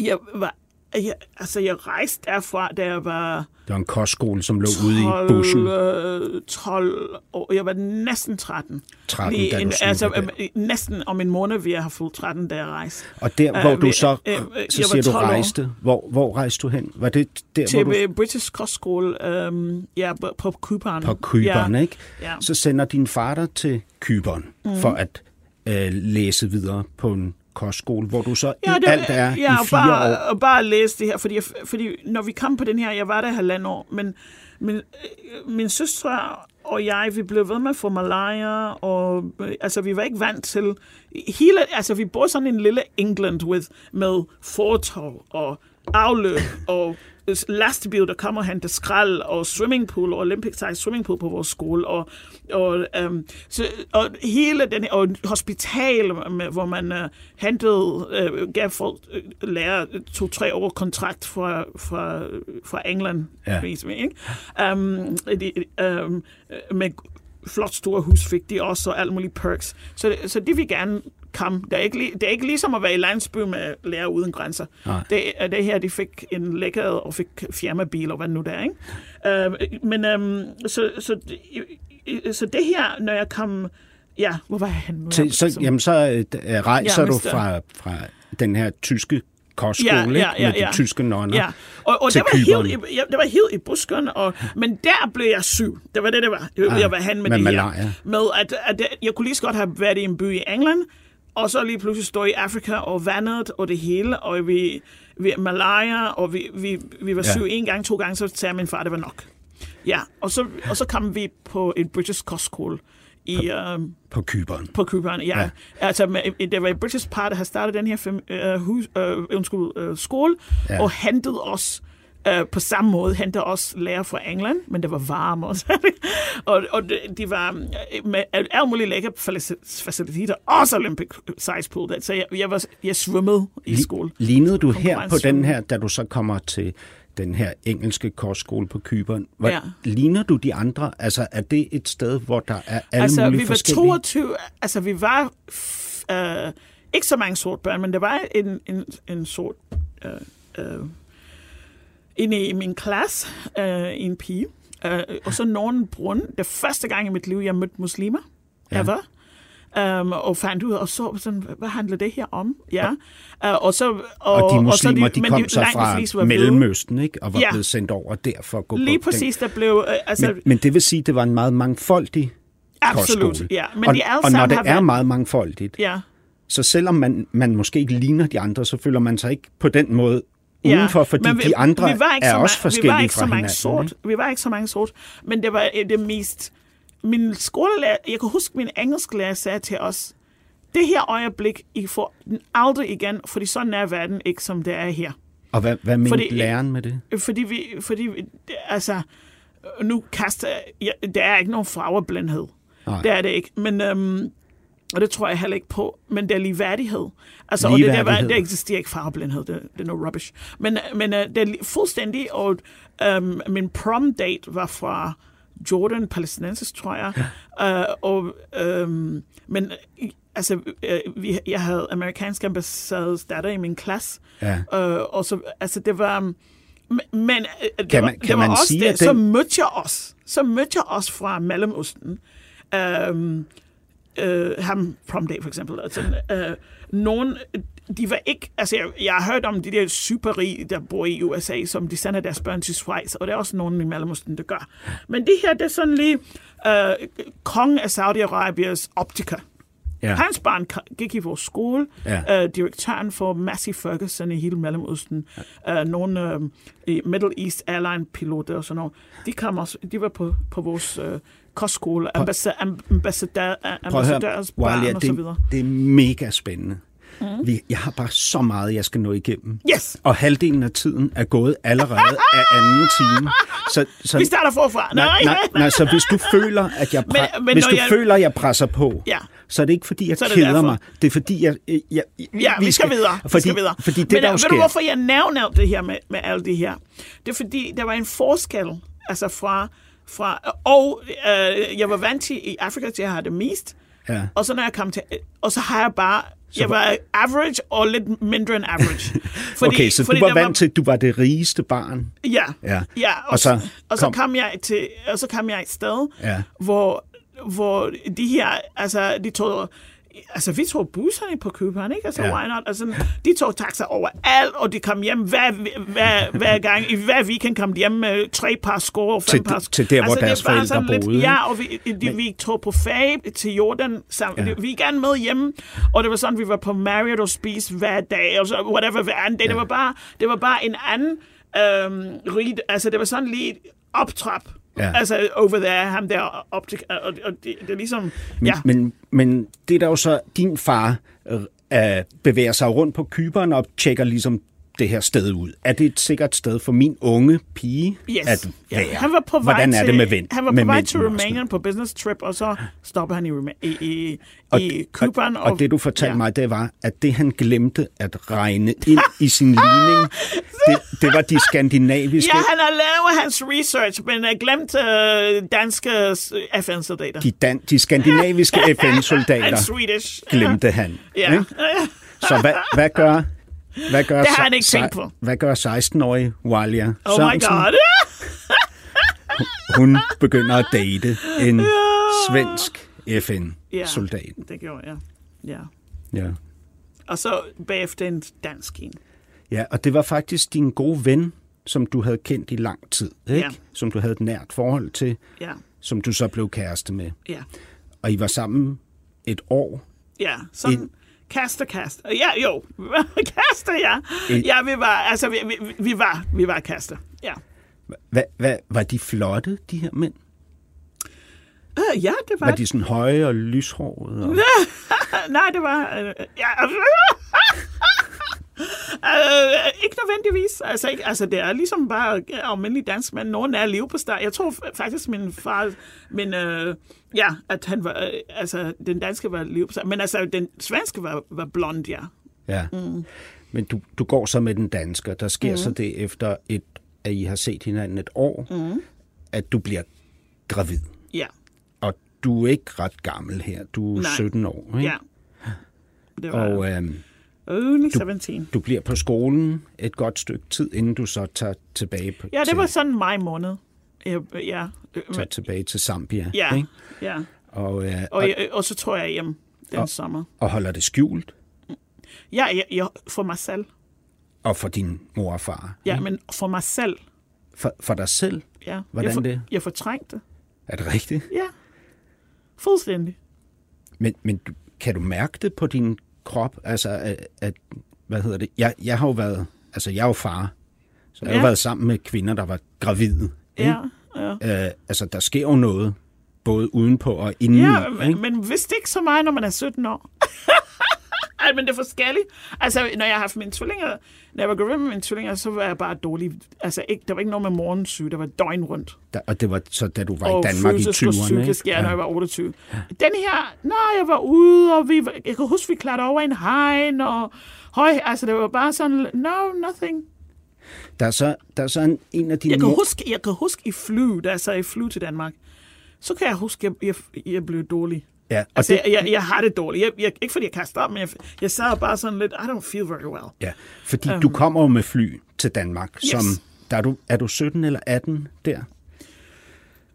jeg, var, jeg, altså, jeg rejste derfra, da jeg var Det var en kostskole, som lå ude i 12, bussen. øh, 12 år. Jeg var næsten 13. 13, Lige da en, altså, der. øh, næsten om en måned vil jeg have fået 13, da jeg rejste. Og der, hvor Øh, du vi- så, øh, øh, så jeg siger du 12 år. rejste. Hvor, hvor rejste du hen? Var det der, Til hvor du... øh, British Kostskole, øhm, ja, på- på Kyberen. På Kyberen, ja. ikke? Ja. Så sender din far dig til Kyberen mm. for at øh, læse videre på en kostskole, hvor du så ja, i alt er ja, i og fire bare, år. Og bare læse det her, fordi, jeg, fordi når vi kom på den her, jeg var der halvandet år, men min, øh, min søstre og jeg, vi blev ved med at få malaria, og øh, altså, vi var ikke vant til hele, altså vi bor sådan en lille England with, med fortov og afløb og lastbil, der kommer og henter skrald, og swimmingpool, og Olympic size swimmingpool på vores skole, og, og, um, så, og hele den og hospital, med, hvor man uh, hentede, uh, gav folk uh, lærer to-tre år kontrakt fra, fra, fra England, Ja. mig, ikke? Um, de, um, med flot store hus fik de også, og alle mulige perks. Så, så de vil gerne komme. Det er, ikke, det er ikke ligesom at være i landsby med lærer uden grænser. Nej. Det, det her, de fik en lækker og fik firmabil og hvad nu der, ikke? Uh, men um, så, så, så det her, når jeg kom... Ja, hvor var henne? nu? Til, så, jamen, så øh, rejser Ja, du fra, fra den her tyske kostskole, Ja, ja, ja, med ja. de tyske nonner. Ja, og, og til det, var helt, i- ja, det var helt i busken, og, men der blev jeg syg. Det var det, det var. Jeg, Ah, jeg var hen med, med det malaria. her. Med at, at jeg- jeg kunne lige så godt have været i en by i England, og så lige pludselig stå i Afrika og vandet og det hele, og vi, vi malaria, og vi, vi, vi var Ja. syge en gang, to gange, så sagde min far, det var nok. Ja, og så, og så kom vi på et British kostskole i, øhm, På Kyberen. på Kyberen, ja. Ja. Altså, det var et British par, der har startet den her fam, øh, hus, øh, undskyld, øh, skole, Ja. og hentet os øh, på samme måde, hentede os lærer fra England, men det var varmt også. og, og de- de var øh, med alle mulige lækre faci- faciliteter, også Olympic size pool. Så jeg, jeg, var, jeg svømmede i skole. Lignede du her på den her, da du så kommer til, den her engelske kostskole på Kyberen. Hvor, Ja. Ligner du de andre? Altså, er det et sted, hvor der er alle altså, mulige vi var forskellige? 22, altså vi var øh, ikke så mange sort børn, men der var en, en, en sort øh, øh, inde i min klasse, øh, en pige, øh, og så nogen brun. Det første gang i mit liv, jeg mødte muslimer, Ja. ever. Um, og fandt ud og så sådan, hvad handler det her om? Ja. Uh, og, så, og, Og de og så muslimer, de, men kom så de fra var hvide. Mellemøsten, ikke? Og var Ja. blevet sendt over der for at gå Lige på præcis, der blev... Øh, altså, Den. Men, men det vil sige, at det var en meget mangfoldig absolut, kostskole. ja. Men og, de alle og når det er været- meget mangfoldigt, Ja. så selvom man, man måske ikke ligner de andre, så føler man sig ikke på den måde Ja, udenfor, fordi men vi, de andre vi var ikke er så også forskellige vi var ikke fra så mange hinanden. sort. Vi var ikke så mange sort, men det var øh, det mest... Min skolelærer, jeg kan huske, min engelsklærer sagde til os, det her øjeblik, I får den aldrig igen, fordi sådan er verden ikke, som det er her. Og hvad, hvad mente Fordi- læreren med det? Fordi vi, fordi vi, altså, nu kaster ja, der er ikke nogen farveblindhed. Nej. Det er det ikke. Men, øhm, og det tror jeg heller ikke på. Men det er ligeværdighed. Altså, og det, der, var, Ligeværdighed. der eksisterer ikke farveblindhed. Det, det er noget rubbish. Men, men øh, det er fuldstændig, og øhm, min prom date var fra Jordan, palæstinensisk, tror jeg. Ja. Øh, og, øhm, men øh, altså, øh, vi, jeg havde amerikansk ambassades datter i min klasse. Ja. Øh, og så, altså, det var... Men men, øh, det Kan var, man- kan det var man også sige, det, at så den- mødte jeg os. Så mødte jeg os fra Mellemøsten. Øhm, øh, ham prom day for eksempel. Altså, øh, nogen, de var ikke, altså jeg, jeg har hørt om de der superrige, der bor i USA, som de sender deres børn til Schweiz, og der er også nogen i Mellemøsten, der gør. Men det her, det er sådan lige øh, kongen af Saudi-Arabias optiker. Ja. Hans barn gik i vores skole. Ja. Ja. Uh, direktøren for Massey Ferguson i hele Mellemøsten. Uh, nogle uh, i Middle East Airline piloter og sådan noget. De, kom også, de var på, på vores uh, kostskole. Ambassa- amb- ambassadør, høre, børn Walia, og så videre. det, det er mega spændende. Mm. Vi, jeg har bare så meget, jeg skal nå igennem. Yes! Og halvdelen af tiden er gået allerede af anden time. Så, så, Vi starter forfra. nej, nej, nej, så hvis du føler, at jeg, pre- Men- men hvis du jeg- føler, jeg presser på, Ja. så er det ikke fordi, jeg Så er det keder derfor. mig. Det er fordi, jeg... jeg, jeg Ja, vi skal videre. Vi Fordi, skal videre. fordi det, Men der ved sker... du, hvorfor jeg nævner det her med, med alt det her? Det er fordi, der var en forskel altså fra, fra og øh, jeg var vant til i Afrika, til at have det mest. Ja. Og så når jeg kom til, og så har jeg bare, jeg var average og lidt mindre end average. Fordi, okay, så fordi du var vant til, at du var det rigeste barn. Ja, Ja. ja og, Og så så, og så kom- kom jeg til, og så kom jeg et sted, Ja. hvor, hvor de her, altså de tog, altså vi tog busserne på København, ikke? Altså, Ja. ja. why not? Altså, de tog taxa overalt, og de kom hjem hver, hver, hver gang, i hver weekend kom de hjem med tre par sko og fem Til- par sko. til der, hvor altså, det deres forældre lidt, boede, ikke? Ja, og vi, de, vi tog på fag til Jordan sammen. Ja. Ja. Vi gerne med hjemme, og det var sådan, vi var på Marriott og spise hver dag, og så whatever hver anden dag. Det, var bare, det var bare en anden øhm, rig, altså det var sådan lige optrap. Ja. Altså over there, ham der optik, og, og det, det er ligesom, Men, ja. men, men det er der jo så, din far øh, bevæger sig rundt på kyberen og tjekker ligesom det her sted ud. Er det et sikkert sted for min unge pige Yes. at være? Ja, han var på vej Hvordan er til, det med vind? Han var på med vej til og Rumænien på business trip, og så stopper han i, i, i, Og, i København. og, og det du fortalte ja. mig, det var, at det han glemte at regne ind i sin ligning, det, det var de skandinaviske, Ja, han har lavet hans research, men har glemt uh, danske øh, FN-soldater. de, dan, de skandinaviske And FN-soldater, glemte han. Ja. ikke? Så hvad, hvad gør... Hvad gør, Det har han ikke tænkt på. Hvad gør 16-årige Walia Oh my Sørensen? god. Hun begynder at date en svensk FN-soldat. Det gjorde jeg. Ja. Ja. Og så bagefter en dansk en. ja, og det var faktisk din gode ven, som du havde kendt i lang tid, ikke? Ja. Som du havde et nært forhold til, Ja. som du så blev kæreste med. Ja. Og I var sammen et år. Ja, sådan kaster, kaster. Ja, jo. kaster, ja. Ja, vi var, altså, vi, vi, vi var, vi var kaster. Ja. Hvad, hvad, var de flotte, de her mænd? Uh, ja, det var, Var de sådan høje og lyshårede? Og... Nej, det var... Øh, ja, øh, ikke nødvendigvis. Altså, ikke, altså, det er ligesom bare almindelig dansk, men nogen er start. Jeg tror faktisk, min far... Men, øh, ja, at han var... Øh, altså, den danske var start. Men altså, den svenske var, var blond, ja. Ja. Mm. Men du, du går så med den danske, der sker mm. så det efter et at I har set hinanden et år, mm. at du bliver gravid. Ja, Og du er ikke ret gammel her. Du er Nej. 17 år. Ikke? ja. Det var Og øhm, only 17. du bliver på skolen et godt stykke tid, inden du så tager tilbage, på, Ja, det til, var sådan maj måned. Ja, ja, tager tilbage til Zambia. ja, Ikke? ja. Og, øh, Og, og, og så tror jeg hjem den Og- sommer. og holder det skjult. Ja, jeg, jeg, for mig selv. Og for din mor og far. Ja, ikke? men for mig selv. For, for dig selv. Ja. Hvordan jeg for, det? Jeg fortrængte. Er det rigtigt? Ja. Fuldstændig. Men, men kan du mærke det på din krop? Altså, at, at hvad hedder det? Jeg, jeg har jo været, altså jeg er jo far, så jeg har jo Ja. været sammen med kvinder, der var gravide. Ja, ja. Øh, altså, der sker jo noget, både udenpå og indeni. Ja, ikke? men, men vidste ikke så meget, når man er 17 år. Ej, men det er forskelligt. Altså, når jeg har haft mine tvillinger, når jeg var gravid med mine tvillinger, så var jeg bare dårlig. Altså, ikke, der var ikke noget med morgensyge, der var døgn rundt. Der, og det var så, da du var og i Danmark i fysisk og 20'erne. psykisk, ikke? ja, når jeg var 28. Den her, nej, jeg var ude, og vi, jeg kan huske, vi klarede over en hegn, og høj, altså, det var bare sådan, no, nothing. Der er så, der er så en, en af dine Jeg kan mor- huske, jeg kan huske i fly, da jeg sad i fly til Danmark, så kan jeg huske, at jeg, jeg, jeg blev dårlig. Ja, og Altså, det, jeg, jeg, har det dårligt. Jeg, jeg, ikke fordi jeg kaster op, men jeg, jeg sad bare sådan lidt, I don't feel very well. ja, fordi du kommer jo med fly til Danmark, Øhm. Yes. som, der er, du, er du 17 eller 18 der?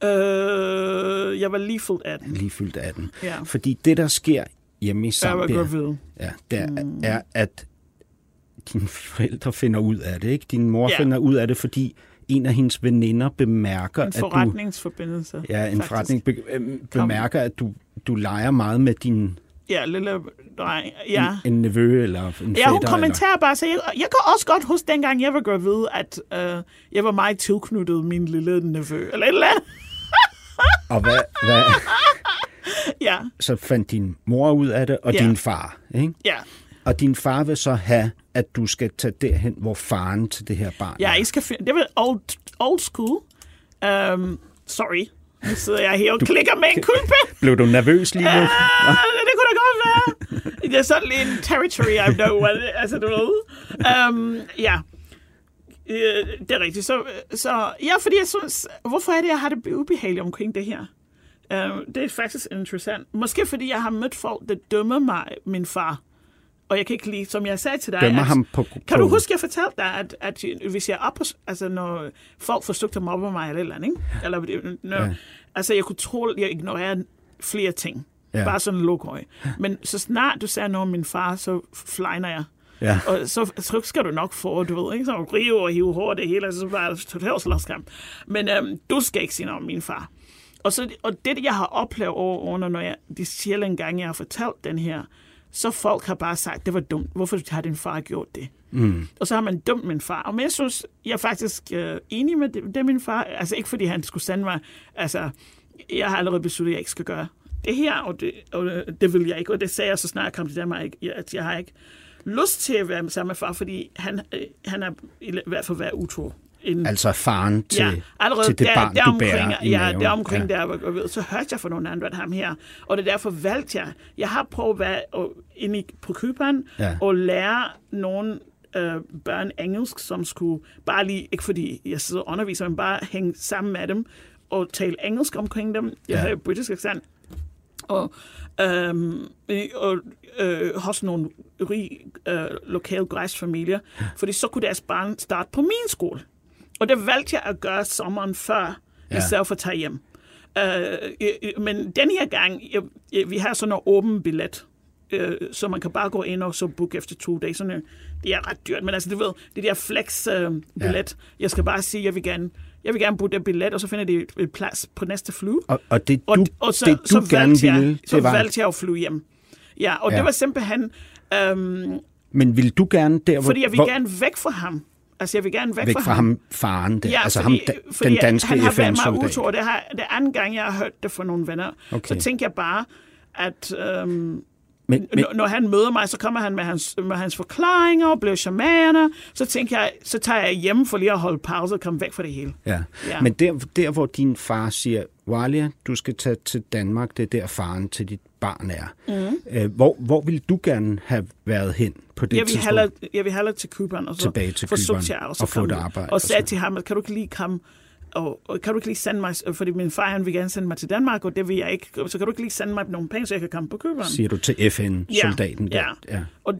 Øh, jeg var lige fuldt 18. Lige fyldt 18. Ja. Fordi det, der sker hjemme i Zambia, ja, der mm. er, at dine forældre finder ud af det, ikke? Din mor Ja. finder ud af det, fordi en af hendes veninder bemærker, En at du... forretningsforbindelse. Ja, en faktisk. forretning be, bemærker, at du, du leger meget med din Ja, lille dreng. Ja. en nevø eller en Ja, hun fætter, kommenterer bare, så jeg, jeg kan også godt huske, dengang jeg var gravid, at øh, jeg var meget tilknyttet min lille nevø, eller et eller andet. Eller, og hvad, hvad, Ja, så fandt din mor ud af det, og Ja. din far. Ikke? ja. Og din far vil så have, at du skal tage derhen, hvor faren til det her barn Ja, jeg skal finde... Det var old, old school. Um, sorry. Nu sidder jeg her og klikker med en kuglepen. Blev du nervøs lige nu? Ah, det kunne da godt være. Det er sådan en territory, I know altså du ved. Um, ja, Øh, det er rigtigt. Så, så ja, fordi jeg synes, hvorfor er det, jeg har det ubehageligt omkring det her? Uh, det er faktisk interessant. Måske fordi jeg har mødt folk, der dømmer mig, min far. Og jeg kan ikke lide, som jeg sagde til dig... Dømmer at- ham på, kan du på- huske, jeg fortalte dig, at, at hvis jeg oppe, altså når folk forsøgte at mobbe mig eller eller andet, ikke? Eller, når, Ja. altså jeg kunne tro, at jeg ignorerer flere ting. Ja. Bare sådan lokøj. Men så snart du sagde noget om min far, så flejner jeg. Ja. Og så, så skal du nok få, du ved, ikke? Så rive og hive hår og det hele, så bare totalt slåskamp. Men øhm, du skal ikke sige noget om min far. Og, så, og det, jeg har oplevet over årene, når jeg, de sjældent gange, jeg har fortalt den her, så folk har bare sagt, det var dumt. Hvorfor har din far gjort det? Mm. Og så har man dømt min far. Og men jeg synes, jeg er faktisk øh, enig med det, det, min far. Altså ikke fordi han skulle sende mig, altså jeg har allerede besluttet, at jeg ikke skal gøre det her, og det, og øh, det vil jeg ikke. Og det sagde jeg så snart jeg kom til Danmark, at jeg har ikke lyst til at være sammen med far, fordi han, øh, han er i hvert fald været utro. Inden, Altså faren til, ja, allerede til det der, barn, der du omkring, bærer i ja, maven. der omkring ja. der, så hørte jeg fra nogle andre, ham her. Og det er derfor valgte jeg. Jeg har prøvet at være inde i, på København Ja. og lære nogle øh, børn engelsk, som skulle bare lige, ikke fordi jeg sidder og underviser, men bare hænge sammen med dem og tale engelsk omkring dem. Jeg Ja. havde britisk accent. Og, øhm, og øh, hos nogle rig øh, lokale græsfamilier, fordi så kunne deres barn starte på min skole. Og det valgte jeg at gøre sommeren før, Ja. ja. i stedet for at tage hjem. Øh, men den her gang, jeg, vi har sådan en åben billet, øh, så man kan bare gå ind og så booke efter to dage. Sådan, øh, det er ret dyrt, men altså du ved, det der flex-billet, øh, billet, jeg skal bare sige, jeg vil gerne, jeg vil gerne booke det billet, og så finder de et, plads på næste fly. Og, og det Og, du, og så, det, du så gerne valgte ville, jeg, så det var... valgte jeg at flyve hjem. Ja, og Ja. ja. det var simpelthen, øhm, Men vil du gerne der, hvor, fordi jeg vil hvor, gerne væk fra ham. Altså, jeg vil gerne væk, væk fra ham, faren der, Ja, altså fordi, ham, da, fordi den danske han har været meget utro, og det, har, det anden gang, jeg har hørt det fra nogle venner. Okay. Så tænker jeg bare, at øhm, Men, men, når, han møder mig, så kommer han med hans, med hans forklaringer og bliver charmerende. Så tænker jeg, så tager jeg hjem for lige at holde pause og komme væk fra det hele. ja. Ja. men der, der, hvor din far siger, Walia, du skal tage til Danmark, det er der faren til dit barn er. Mm. Øh, hvor, hvor ville du gerne have været hen på det Jeg vil, tidspunkt? hellere, jeg vil hellere til København og så Tilbage til subsidier, og, så og få et arbejde Og sagde til ham, at kan du ikke lige komme og, og kan du ikke lige sende mig, fordi min far han vil gerne sende mig til Danmark, og det vil jeg ikke, så kan du ikke lige sende mig nogle penge, så jeg kan komme på København. Siger du til FN-soldaten ja, der? Ja. Og,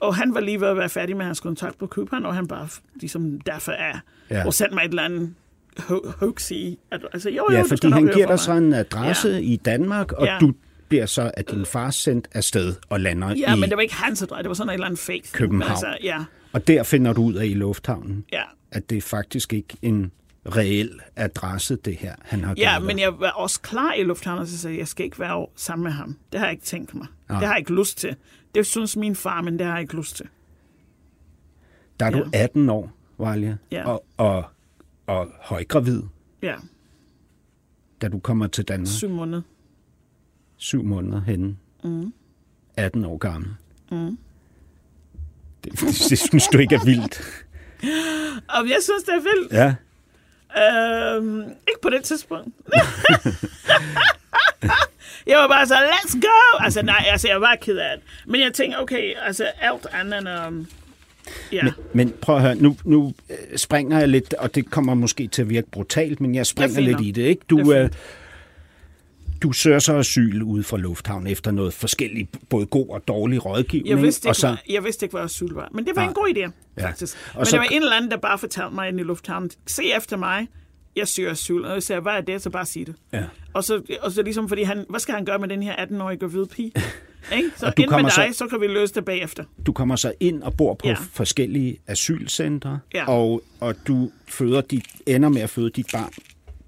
og han var lige ved at være færdig med hans kontrakt på København, og han bare ligesom derfor er, Ja. og sendte mig et eller andet ho- hoax i. Altså, jo, jo, Ja, fordi han giver dig så en adresse Ja. i Danmark, og Ja. du bliver så af din far sendt afsted og lander Ja, i... men det var ikke hans adresse, det var sådan en eller anden fake. København. Altså, ja, Og der finder du ud af i lufthavnen, ja. at det er faktisk ikke en reel adresse, det her, han har Ja, men jeg var også klar i lufthavnen, og så sagde jeg, jeg skal ikke være sammen med ham. Det har jeg ikke tænkt mig. Nej. Det har jeg ikke lyst til. Det synes min far, men det har jeg ikke lyst til. Der er du Ja. 18 år, Valja, Ja. og, og, og højgravid, Ja, da du kommer til Danmark. syv måneder. Syv måneder henne. Mm. 18 år gammel. Mm. Det, det, det synes du ikke er vildt. Og jeg synes, det er vildt. Ja. Øhm, ikke på det tidspunkt. jeg var bare så, let's go! Altså, nej, altså, jeg var ked af det. Men jeg tænkte, okay, altså, alt andet end... Um, ja. Men, men prøv at høre, nu, nu øh, springer jeg lidt, og det kommer måske til at virke brutalt, men jeg springer er lidt i det. Ikke? Du, Det er du søger så asyl ude fra lufthavn efter noget forskelligt, både god og dårlig rådgivning. Jeg vidste, og ikke, så, så... jeg vidste ikke, hvad asyl var. Men det var Nej. en god idé, Ja. faktisk. Og Men så- der var en eller anden, der bare fortalte mig inde i lufthavnen, se efter mig, jeg søger asyl. Og jeg sagde, hvad er det? Så bare sig det. Ja. Og så, og så ligesom, fordi han, hvad skal han gøre med den her 18-årige gravide pige? Ikke? Så Og du ind med dig, så- så... kan vi løse det bagefter. du kommer så ind og bor på Ja. forskellige asylcentre, Ja. og, og du føder dit, ender med at føde dit barn,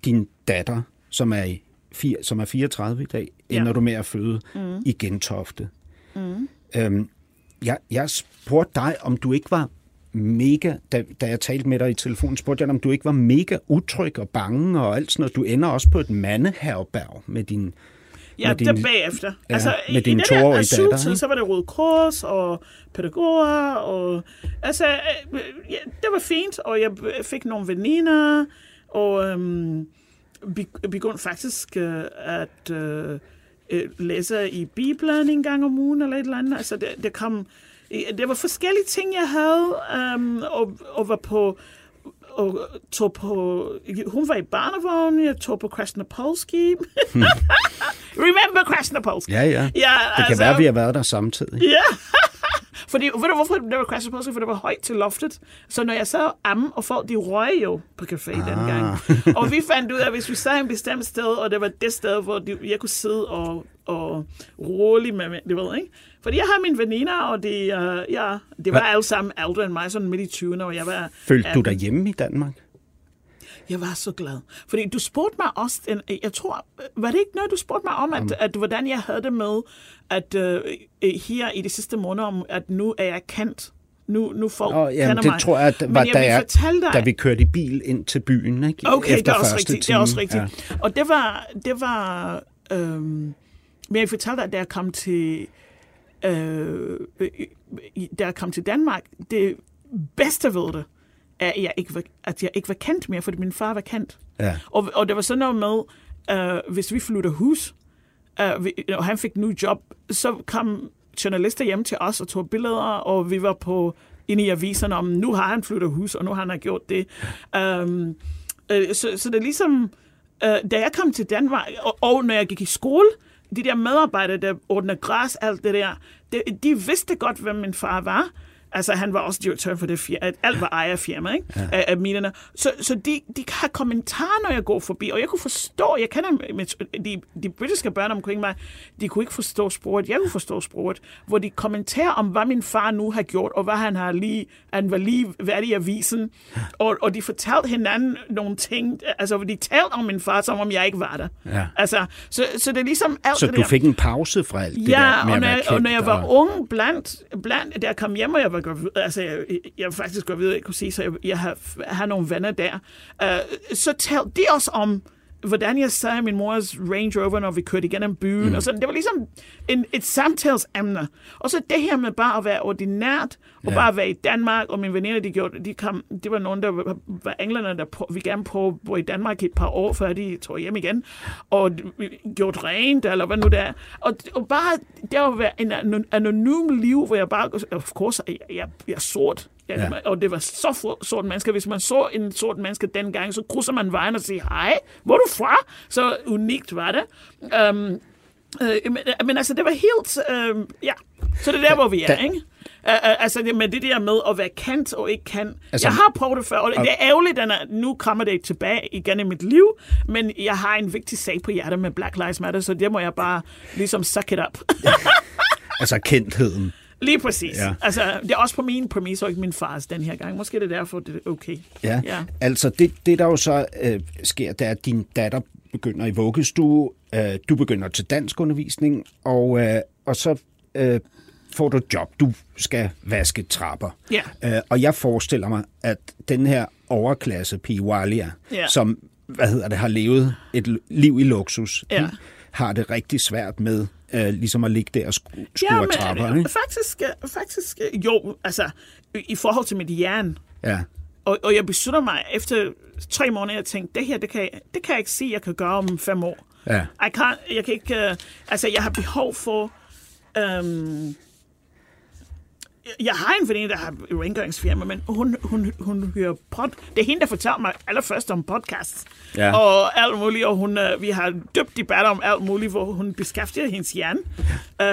din datter, som er, i fire, som er 34 i dag, Ja. ender du med at føde mm. i Gentofte. Mm. Øhm, jeg, jeg spurgte dig, om du ikke var mega, da, da jeg talte med dig i telefonen, spurgte jeg dig, om du ikke var mega utryg og bange og alt sådan noget. Du ender også på et mandeherberg med din... Ja, med det er bagefter. Ja, altså, med i- din i det der asyltid, så var det Røde Kors og pædagoger, og altså, øh, ja, det var fint, og jeg fik nogle veninder, og øhm, begyndte faktisk øh, at øh, øh, læse i Bibelen en gang om ugen, eller et eller andet. Altså, det, det kom... Det var forskellige ting, jeg havde, øhm, og, og var på og tog på, hun var i barnevogn, jeg tog på Krasnopolski. Remember Krasnopolski? Ja, ja. Ja, Det kan være, vi har været der samtidig. Ja. Fordi, ved du hvorfor det var Krasnopolski? For det var højt til loftet. Så når jeg sad og amme, og folk de røg jo på café ah. dengang. Og vi fandt ud af, at hvis vi sad et bestemt sted, og det var det sted, hvor de, jeg kunne sidde og, og rolig med, det ved ikke? Fordi jeg har mine veninder, og de, uh, ja, det var Hva? alle sammen ældre end mig, sådan midt i 20'erne, og jeg var... Følte du 18. dig hjemme i Danmark? Jeg var så glad. Fordi du spurgte mig også, jeg tror, var det ikke noget, du spurgte mig om, at, at hvordan jeg havde det med, at uh, her i de sidste måneder, at nu er jeg kendt. Nu, nu folk Åh, jamen, det mig. tror jeg, at var, jeg da, jeg, dig, da vi kørte i bil ind til byen, ikke? Okay, Efter det er også rigtigt. Det er også time. rigtigt. Ja. Og det var, det var øhm, men jeg fortalte dig, at da jeg kom til, øh, da jeg kom til Danmark, det bedste ved det, at jeg ikke var, at jeg ikke var kendt mere, fordi min far var kendt. Ja. Og, og det var sådan noget med, øh, hvis vi flyttede hus, øh, vi, og han fik ny job, så kom journalister hjem til os og tog billeder, og vi var på inde i aviserne om, nu har han flyttet hus, og nu har han gjort det. Um, øh, så, så det er ligesom, øh, da jeg kom til Danmark, og, og når jeg gik i skole, de der medarbejdere, der ordner græs, alt det der, de, de vidste godt, hvem min far var. Altså, han var også direktør for det firma. Alt var ejerfirma, ikke? Ja. Af, af minerne. Så, så de, de har kommentarer, når jeg går forbi. Og jeg kunne forstå, jeg kender med, de, de britiske børn omkring mig, de kunne ikke forstå sproget. Jeg kunne forstå sproget. Hvor de kommenterer om, hvad min far nu har gjort, og hvad han har lige, han var lige været i avisen. Og, og de fortalte hinanden nogle ting. Altså, de talte om min far, som om jeg ikke var der. Ja. Altså, så, så det er ligesom alt Så det du der. fik en pause fra alt det Ja, der med og at være og når jeg var og- ung, blandt, blandt, da jeg kom hjem, og jeg var gravid, altså jeg, jeg faktisk gravid, jeg kunne sige, så jeg, jeg har, har nogle venner der, uh, så talte de også om, hvordan jeg sad i min mors Range Rover, når vi kørte igennem byen, mm. og sådan. Det var ligesom en, et samtalsemne. Og så det her med bare at være ordinært, Og bare være i Danmark, og mine veninder, de, gjorde, de, kom, de var nogen, der var, var englænder, der på, vi gerne prøve at bo i Danmark i et par år, før de tog hjem igen, og gjort rent, eller hvad nu det er. Og, og bare, der var en anonym liv, hvor jeg bare, of course, jeg, jeg, jeg er sort, Ja, ja. Og det var så sort mennesker. Hvis man så en sort menneske dengang, så krydser man vejen og siger, hej, hvor er du fra? Så unikt var det. Um, øh, men, men altså, det var helt... Øh, ja, så det er der, hvor vi er, da, ikke? Uh, altså det med det der med at være kendt og ikke kan. Altså, jeg har prøvet det før, og det er ærgerligt, at nu kommer det tilbage igen i mit liv, men jeg har en vigtig sag på hjertet med Black Lives Matter, så det må jeg bare ligesom suck it up. altså kendtheden. Lige præcis. Ja. Altså, det er også på min præmis, og ikke min fars den her gang. Måske det er derfor, det er okay. Ja, ja. altså det, det der jo så øh, sker, det er, at din datter begynder i vuggestue, øh, du begynder til danskundervisning, og, øh, og så øh, får du job. Du skal vaske trapper. Ja. Øh, og jeg forestiller mig, at den her overklasse pige Walia, ja. som hvad hedder det, har levet et liv i luksus, ja. har det rigtig svært med øh, ligesom at ligge der og skru, skru ja, men, trapper. Ikke? Faktisk, øh, faktisk, øh, jo, altså, i forhold til mit hjern. Ja. Og, og jeg beslutter mig efter tre måneder, at tænke, det her, det kan, jeg, det kan jeg ikke sige, jeg kan gøre om fem år. Ja. Jeg, kan, jeg kan ikke, uh, altså, jeg har behov for, um, jeg har en veninde, der har rengøringsfirma, men hun, hun, hun hører pod. Det er hende, der fortæller mig allerførst om podcasts. Ja. Og alt muligt, og hun, uh, vi har dybt debatter om alt muligt, hvor hun beskæftiger hendes hjerne.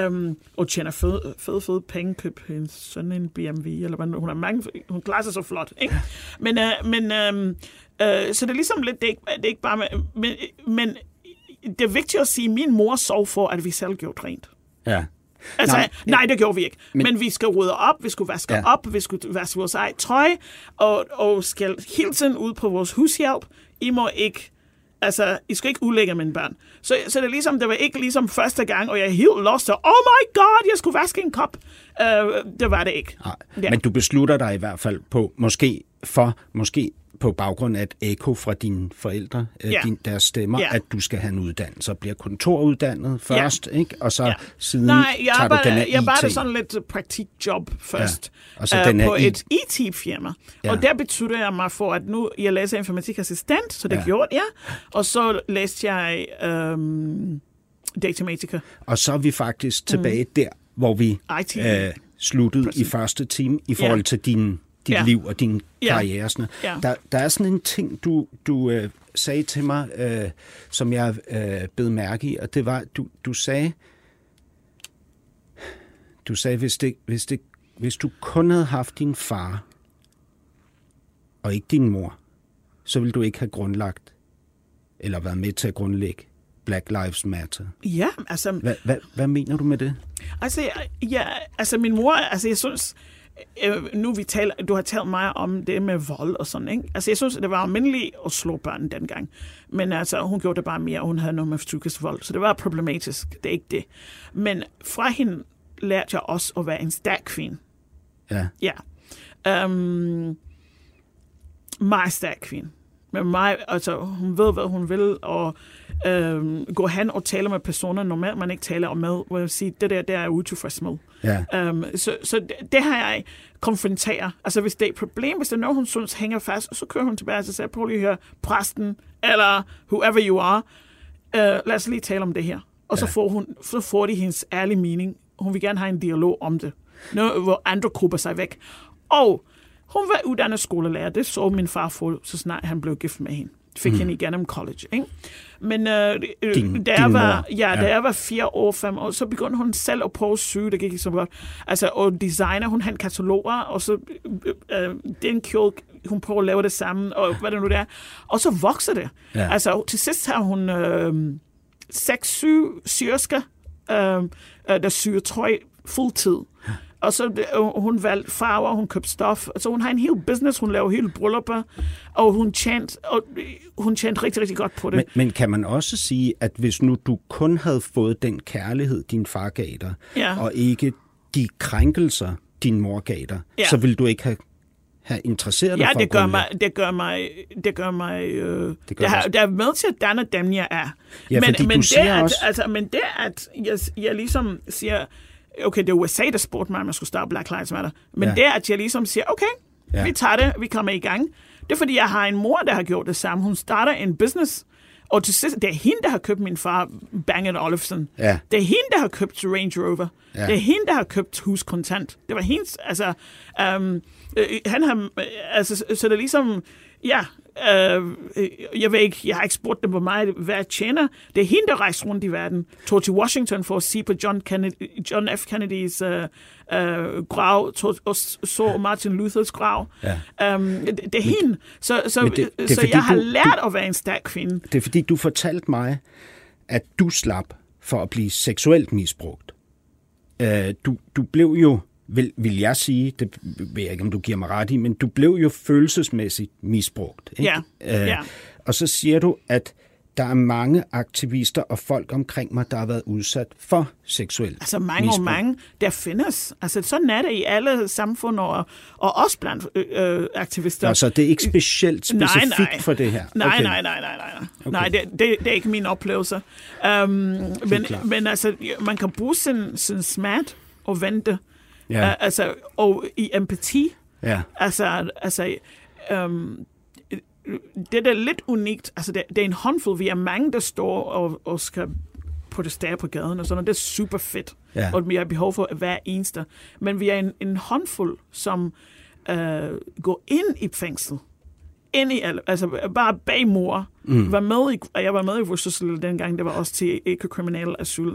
Um, og tjener fede, fede, fede penge, køb hendes søn en BMW, eller hvad hun har mange, hun klarer sig så flot. Ikke? Men, uh, men um, uh, så det er ligesom lidt, det er ikke, det er ikke bare, men, men det er vigtigt at sige, at min mor sov for, at vi selv gjorde rent. Ja. Altså, nej, nej, det gjorde vi ikke. Men, men vi skal rydde op, vi skulle vaske ja. op, vi skulle vaske vores eget tøj, og, og skal hele tiden ud på vores hushjælp. I må ikke Altså, I skal ikke ulægge mine børn. Så, så det er ligesom, det var ikke ligesom første gang, og jeg er helt lost, og oh my god, jeg skulle vaske en kop. Uh, det var det ikke. Nej, ja. Men du beslutter dig i hvert fald på, måske for, måske på baggrund af et eko fra dine forældre, øh, ja. din, deres stemmer, ja. at du skal have en uddannelse og bliver kontoruddannet først, ja. ikke? og så ja. siden Nej, jeg tager bare, du den her Jeg bare sådan lidt praktikjob først ja. og så uh, den på et IT-firma. Ja. Og der betyder jeg mig for, at nu jeg læser informatikassistent, så det ja. gjorde jeg, og så læste jeg um, Datamatica. Og så er vi faktisk tilbage mm. der, hvor vi øh, sluttede Præcis. i første time i forhold ja. til din dit ja. liv og din karriere. Sådan ja. der, der er sådan en ting, du, du øh, sagde til mig, øh, som jeg øh, bed mærke i, og det var, du, du sagde, du sagde, hvis, det, hvis, det, hvis du kun havde haft din far, og ikke din mor, så ville du ikke have grundlagt, eller været med til at grundlægge Black Lives Matter. Ja, altså... Hvad, hvad, hvad mener du med det? Altså, ja, altså min mor, altså jeg synes, øh, nu vi taler, du har talt meget om det med vold og sådan, ikke? Altså, jeg synes, det var almindeligt at slå børn dengang. Men altså, hun gjorde det bare mere, og hun havde noget med psykisk vold. Så det var problematisk. Det er ikke det. Men fra hende lærte jeg også at være en stærk kvinde. Ja. Ja. Um, meget stærk kvinde. Men mig, altså, hun ved, hvad hun vil, og øh, gå hen og tale med personer, normalt man ikke taler om med, hvor jeg siger, det der, det er jeg utilfreds med. Ja. Um, så, så det, det har jeg konfronteret. Altså hvis det er et problem, hvis der er noget, hun synes hænger fast, så kører hun tilbage og siger, prøv lige at høre præsten, eller whoever you are, uh, lad os lige tale om det her. Og ja. så, får hun, så får de hendes ærlige mening. Hun vil gerne have en dialog om det. Noget, hvor andre grupper sig væk. Og hun var uddannet skolelærer. Det så min far få, så snart han blev gift med hende fik mm. hende igennem college. Ikke? Men øh, din, da, jeg var, ja, ja. da jeg var fire år, fem år, så begyndte hun selv at prøve at syge, det gik ikke så godt. Altså, og designer, hun havde kataloger, og så øh, øh, den kjole, hun prøver at lave det samme, og hvad det nu er. Og så vokser det. Ja. Altså, til sidst har hun øh, seks, syv syrsker, øh, øh der syr trøj fuldtid. Og så øh, hun valgte farver, hun købte stof. Så hun har en hel business, hun laver hele bryllupper, og hun tjente, og hun tjente rigtig, rigtig godt på det. Men, men kan man også sige, at hvis nu du kun havde fået den kærlighed, din far gav dig, ja. og ikke de krænkelser, din mor gav dig, ja. så ville du ikke have have interesseret dig ja, for det gør mig, det gør mig, det gør mig, øh, det, gør det, har, det er med til at danne dem, jeg er. Ja, men, men, det siger at, også... altså, men det, at jeg, jeg ligesom siger, okay, det er USA, der spurgte mig, om jeg skulle starte Black Lives Matter. Men Ja. det at jeg ligesom siger, okay, Ja. vi tager det, vi kommer i gang. Det er, fordi jeg har en mor, der har gjort det samme. Hun starter en business, og til sidst, det er hende, der har købt min far, Bang Olufsen. Ja. Det er hende, der har købt Range Rover. Ja. Det er hende, der har købt hus kontant. Det var hendes, altså, um, øh, han har, øh, altså, så- så det er ligesom, ja, øh, øh, jeg ved ikke, jeg har ikke spurgt dem, hvor meget hvad jeg tjener. Det er hende, der rejser rundt i verden, tog til Washington for at se på John, Kennedy, John F. Kennedys øh, øh, grav, tog, og så Martin Luthers grav. Ja. Um, det, det er hende. Så, så, det- det er så fordi, jeg har du- lært at være en stærk kvinde. Det er fordi, du fortalte mig, at du slap for at blive seksuelt misbrugt. Øh, du, du blev jo, vil, vil jeg sige, det ved jeg ikke, om du giver mig ret i, men du blev jo følelsesmæssigt misbrugt. Ikke? Ja, Øh, ja. Og så siger du, at der er mange aktivister og folk omkring mig, der har været udsat for seksuel Altså mange misbrug. og mange, der findes. Altså sådan er det i alle samfund, og, og også blandt øh, aktivister. Altså, det er ikke specielt specifikt nej, nej. for det her. Nej, Okay. nej, nej, nej, nej. nej. Okay. Nej, det, det, det er ikke min oplevelse. Um, men, men altså, man kan bruge sin, sin smerte og vente. Ja. Uh, altså, og i empati. Ja. Altså, altså um, det der er lidt unikt. Altså, det, det er en håndfuld. Vi er mange, der står og, og skal protestere på gaden og sådan noget. Det er super fedt. Ja. Og vi har behov for hver eneste. Men vi er en, en håndfuld, som øh, går ind i fængsel. Ind i altså bare bag mor. Mm. Var med i, og jeg var med i Worcester dengang, det var også til ikke-kriminelle asyl,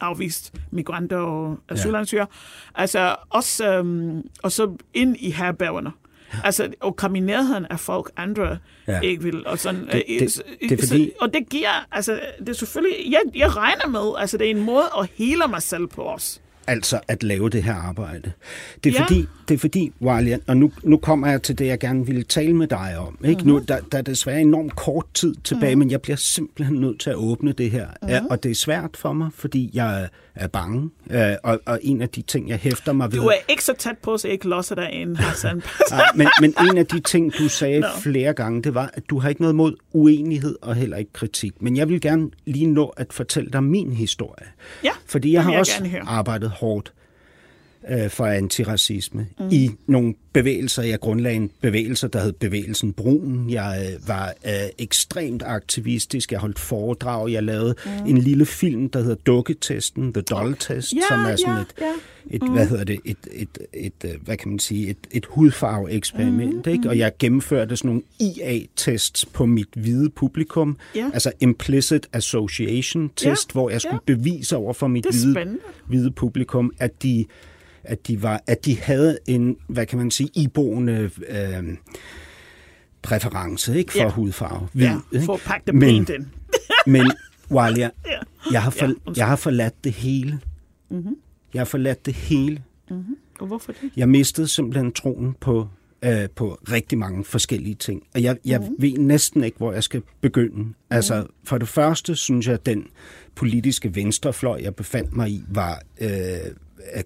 afvist migranter og asylansøgere. Altså også, øhm, og så ind i herbergerne. Altså, og nærheden af folk, andre Ja. ja. ikke vil. Og, sådan, Det- øh, det- det er fordi- så, og det giver, altså, det er selvfølgelig, jeg, jeg regner med, altså, det er en måde at hele mig selv på os. Altså at lave det her arbejde. Det er Ja. fordi, det er fordi Walia, og nu, nu kommer jeg til det, jeg gerne ville tale med dig om. Ikke? Mhm. Nu, der, der er desværre enormt kort tid tilbage, men jeg bliver simpelthen nødt til at åbne det her. Mhm. Ja, og det er svært for mig, fordi jeg er, bange. Øh, og, og en af de ting, jeg hæfter mig ved... Du er ikke så tæt på, så jeg ikke losser dig ind, Hassan. Nej, men, men en af de ting, du sagde Nå. flere gange, det var, at du har ikke noget mod uenighed og heller ikke kritik. Men jeg vil gerne lige nå at fortælle dig min historie. Ja, Fordi jeg har jeg også arbejdet hårdt øh, for antiracisme mm. i nogle bevægelser. Jeg grundlagde en bevægelse, der hed Bevægelsen Brun. Jeg øh, var øh, ekstremt aktivistisk. Jeg holdt foredrag. Jeg lavede mm. en lille film, der hedder Dukketesten, The Doll Test, Ja, som er sådan ja, et, ja. et hvad hedder det, et, et, et, et, hvad kan man sige, et, et hudfarve-eksperiment, Mm, ikke? Og jeg gennemførte sådan nogle IA-tests på mit hvide publikum, Ja. altså Implicit Association Test, Ja, hvor jeg skulle ja. bevise over for mit hvide, hvide publikum, at de, at de var, at de havde en, hvad kan man sige, iboende øh, præference, ikke, for Ja. hudfarve. Hvid, Ja, ikke? for at pakke det Men- ind. Men, Walia, Ja. jeg har, for, Ja, jeg har forladt det hele. Mhm. Jeg har forladt det hele. Og hvorfor det? Jeg mistede simpelthen troen på, øh, på rigtig mange forskellige ting. Og jeg, jeg mm. ved næsten ikke, hvor jeg skal begynde. Altså, for det første synes jeg, at den politiske venstrefløj, jeg befandt mig i, var øh,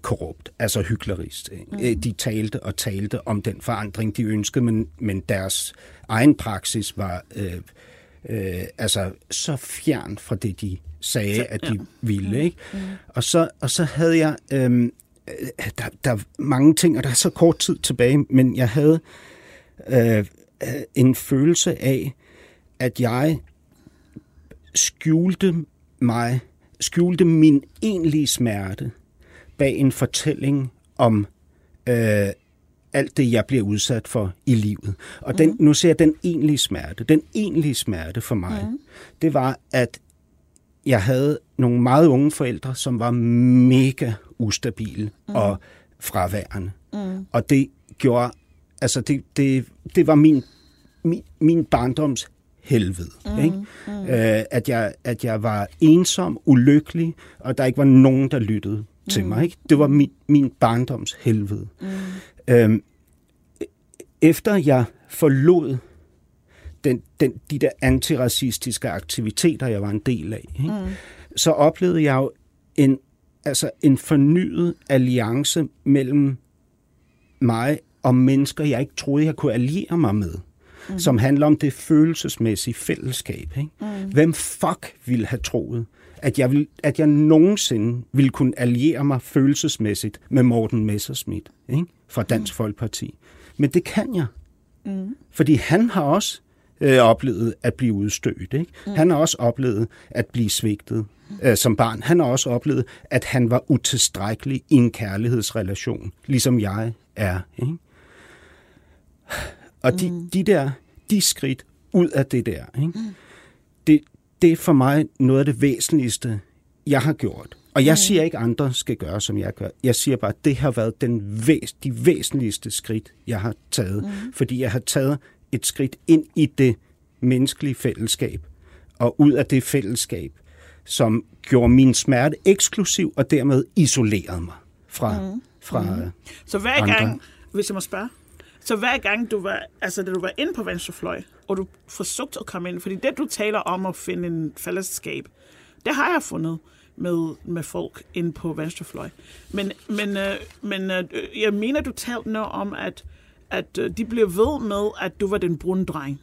korrupt, altså hyggeligst. Mm. De talte og talte om den forandring, de ønskede, men, men deres egen praksis var øh, øh, altså så fjern fra det, de sagde, at de ville. Ikke? Og, så, og så havde jeg... Øh, der, der er mange ting, og der er så kort tid tilbage, men jeg havde øh, øh, en følelse af, at jeg skjulte mig, skjulte min egentlige smerte bag en fortælling om øh, alt det, jeg bliver udsat for i livet. Og den, nu ser jeg den egentlige smerte. Den egentlige smerte for mig, mm. det var, at jeg havde nogle meget unge forældre, som var mega ustabile mm. og fraværende. Mm. Og det gjorde, altså det, det, det var min, min, min barndoms helvede. Mm. Ikke? Mm. Øh, at, jeg, at jeg var ensom, ulykkelig, og der ikke var nogen, der lyttede mm. til mig. Ikke? Det var min, min barndoms helvede. Mm. Øhm, efter jeg forlod den, den, de der antiracistiske aktiviteter, jeg var en del af, ikke? Mm. så oplevede jeg jo en, altså en fornyet alliance mellem mig og mennesker, jeg ikke troede, jeg kunne alliere mig med. mm. som handler om det følelsesmæssige fællesskab. Ikke? Mm. Hvem fuck ville have troet, at jeg, vil, at jeg nogensinde ville kunne alliere mig følelsesmæssigt med Morten Messerschmidt ikke? fra Dansk mm. Folkeparti. Men det kan jeg. Mm. Fordi han har også øh, oplevet at blive udstødt. Ikke? Mm. Han har også oplevet at blive svigtet øh, som barn. Han har også oplevet, at han var utilstrækkelig i en kærlighedsrelation, ligesom jeg er. Ikke? Og de, mm. de der, de skridt ud af det der, ikke? Mm. Det, er for mig noget af det væsentligste, jeg har gjort. Og jeg mm. siger ikke, at andre skal gøre, som jeg gør. Jeg siger bare, at det har været den væs- de væsentligste skridt, jeg har taget. Mm. Fordi jeg har taget et skridt ind i det menneskelige fællesskab, og ud af det fællesskab, som gjorde min smerte eksklusiv, og dermed isolerede mig fra, mm. fra mm. Så hver andre. gang, hvis jeg må spørge, så hver gang du var, altså da du var inde på venstrefløj, og du forsøgte at komme ind, fordi det du taler om at finde en fællesskab, det har jeg fundet med, med folk inde på venstrefløj. Men, men, øh, men øh, jeg mener, du talte noget om, at, at øh, de blev ved med, at du var den brune dreng.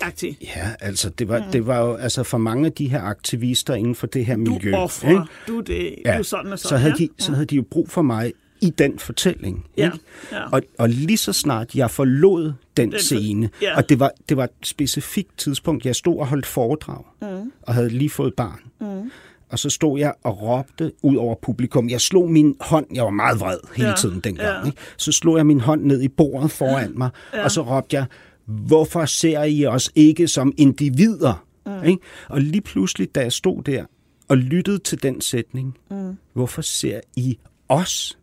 Aktiv. Ja, altså det var, mm. det var jo altså for mange af de her aktivister inden for det her miljø. Du offrer, ikke? du det, ja. du sådan og sådan. Så havde, ja? de, så havde de jo brug for mig i den fortælling. Ja, Ikke? ja. Og, og lige så snart jeg forlod den, Den- scene, ja. og det var, det var et specifikt tidspunkt, jeg stod og holdt foredrag, mm. og havde lige fået barn. Mm. Og så stod jeg og råbte ud over publikum. Jeg slog min hånd, jeg var meget vred hele Ja, tiden dengang. ja. Ikke? Så slog jeg min hånd ned i bordet foran mig, og så råbte jeg, hvorfor ser I os ikke som individer? Mm. Ikke? Og lige pludselig, da jeg stod der og lyttede til den sætning, mm. hvorfor ser I os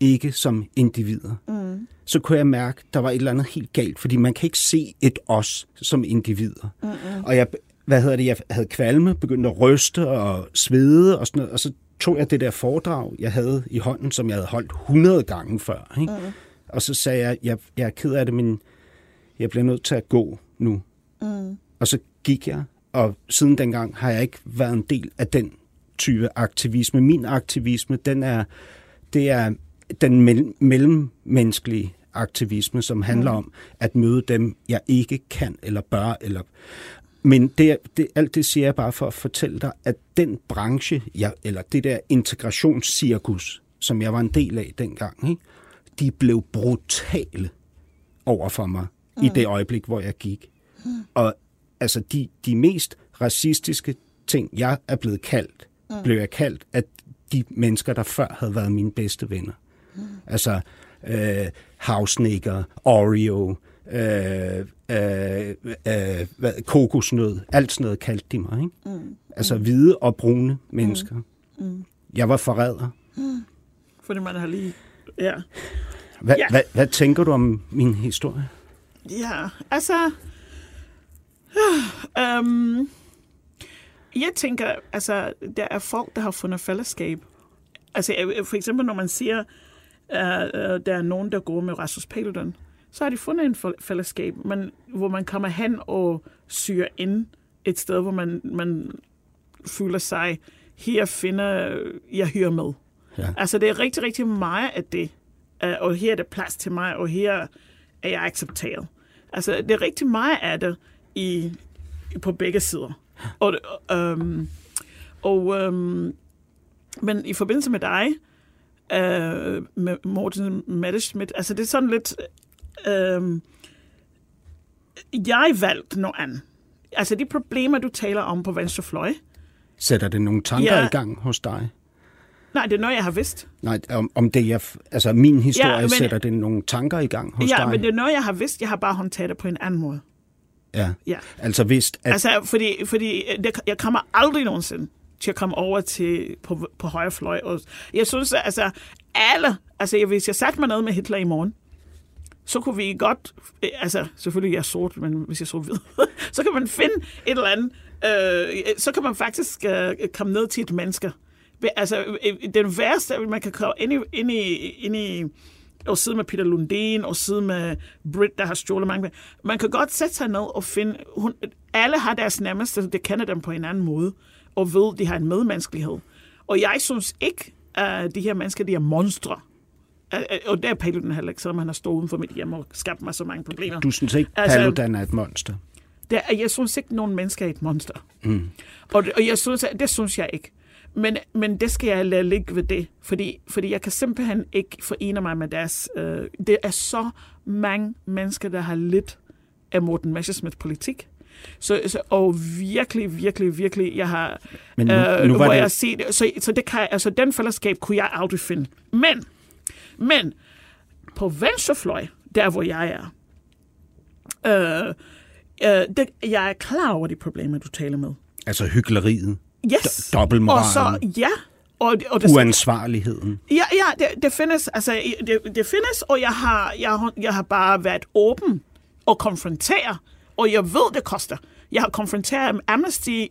ikke som individer? Mm. Så kunne jeg mærke, der var et eller andet helt galt, fordi man kan ikke se et os som individer. Mm-hmm. Og jeg, hvad hedder det, jeg havde kvalme, begyndte at ryste og svede og sådan noget, og så tog jeg det der foredrag, jeg havde i hånden, som jeg havde holdt 100 gange før. Ikke? Mm. Og så sagde jeg, jeg, jeg er ked af det, men jeg bliver nødt til at gå nu. Mm. Og så gik jeg, og siden dengang har jeg ikke været en del af den type aktivisme. Min aktivisme, den er, det er den mell- mellemmenneskelige aktivisme, som handler om at møde dem, jeg ikke kan eller bør. Eller... Men det, det, alt det siger jeg bare for at fortælle dig, at den branche, jeg, eller det der integrationscirkus, som jeg var en del af dengang, ikke? de blev brutale over for mig mm. i det øjeblik, hvor jeg gik. Mm. Og altså de, de mest racistiske ting, jeg er blevet kaldt, mm. blev jeg kaldt af de mennesker, der før havde været mine bedste venner. Mm. Altså øh, havsnikker, Oreo, øh, øh, øh, hvad, kokosnød, alt sådan noget kaldte de mig. Ikke? Mm. Altså hvide og brune mennesker. Mm. Mm. Jeg var forræder. Fordi man har lige... Ja. Hva, Ja. hvad, hvad tænker du om min historie? Ja, altså... Um, jeg tænker, altså, der er folk, der har fundet fællesskab. Altså, øh, for eksempel, når man siger, uh, der er nogen, der går med Rasmus Paludan, så har de fundet en fæ- fællesskab, men, hvor man kommer hen og syr ind et sted, hvor man, man føler sig, her finder jeg hører med. Ja. Altså, det er rigtig, rigtig meget af det. Uh, og her er der plads til mig, og her er jeg accepteret. Altså, det er rigtig meget af det i, på begge sider. Og, øhm, og øhm, men i forbindelse med dig, øh, med Morten Messerschmidt, altså det er sådan lidt, øhm, jeg valgte noget andet. Altså de problemer, du taler om på venstrefløj, Sætter det nogle tanker Ja. i gang hos dig? nej, det er noget, jeg har vidst. Nej, om, om det jeg, altså min historie Ja, men- sætter det nogle tanker i gang hos ja, dig? men det er noget, jeg har vidst. Jeg har bare håndteret det på en anden måde. ja. Ja. Altså vidst, at Altså, fordi, fordi det, jeg kommer aldrig nogensinde til at komme over til på, på højre fløj. Og jeg synes, at, altså, alle, altså, hvis jeg satte mig ned med Hitler i morgen, så kunne vi godt, eh, altså selvfølgelig jeg er sort, men hvis jeg så hvid, så kan man finde et eller andet, øh, så kan man faktisk øh, komme ned til et menneske. Altså, øh, øh, den værste, man kan komme ind i, ind i, ind i og sidde med Peter Lundin, og sidde med Britt, der har stjålet mange. Man kan godt sætte sig ned og finde... Hun, alle har deres nærmeste, det kender dem på en anden måde, og ved, de har en medmenneskelighed. Og jeg synes ikke, at de her mennesker, de er monstre. Øh, øh, Og der er Paludan heller ikke, selvom han har stået uden for mit hjem og skabt mig så mange problemer. Du synes ikke, Altså- Paludan er et monster? Det er, jeg synes ikke, at nogen mennesker er et monster. Mm. Og, og jeg synes, at- det synes jeg ikke. Men, men det skal jeg lade ligge ved det, fordi, fordi jeg kan simpelthen ikke forene mig med deres... Øh, det er så mange mennesker, der har lidt af Morten Messerschmidts politik. Så, så, og virkelig, virkelig, virkelig, jeg har... Men nu- øh, nu var hvor det- jeg set, så, så det kan, altså, den fællesskab kunne jeg aldrig finde. Men, men på venstrefløj, der hvor jeg er, øh, øh, det, jeg er klar over de problemer, du taler med. Altså hyggeleriet, Yes. Do- dobbeltmoralen. Og så, ja. Og, og det, uansvarligheden. ja, ja det, det findes, altså, det, det findes, og jeg har, jeg, jeg har bare været åben og konfrontere, og jeg ved, det koster. Jeg har konfronteret Amnesty i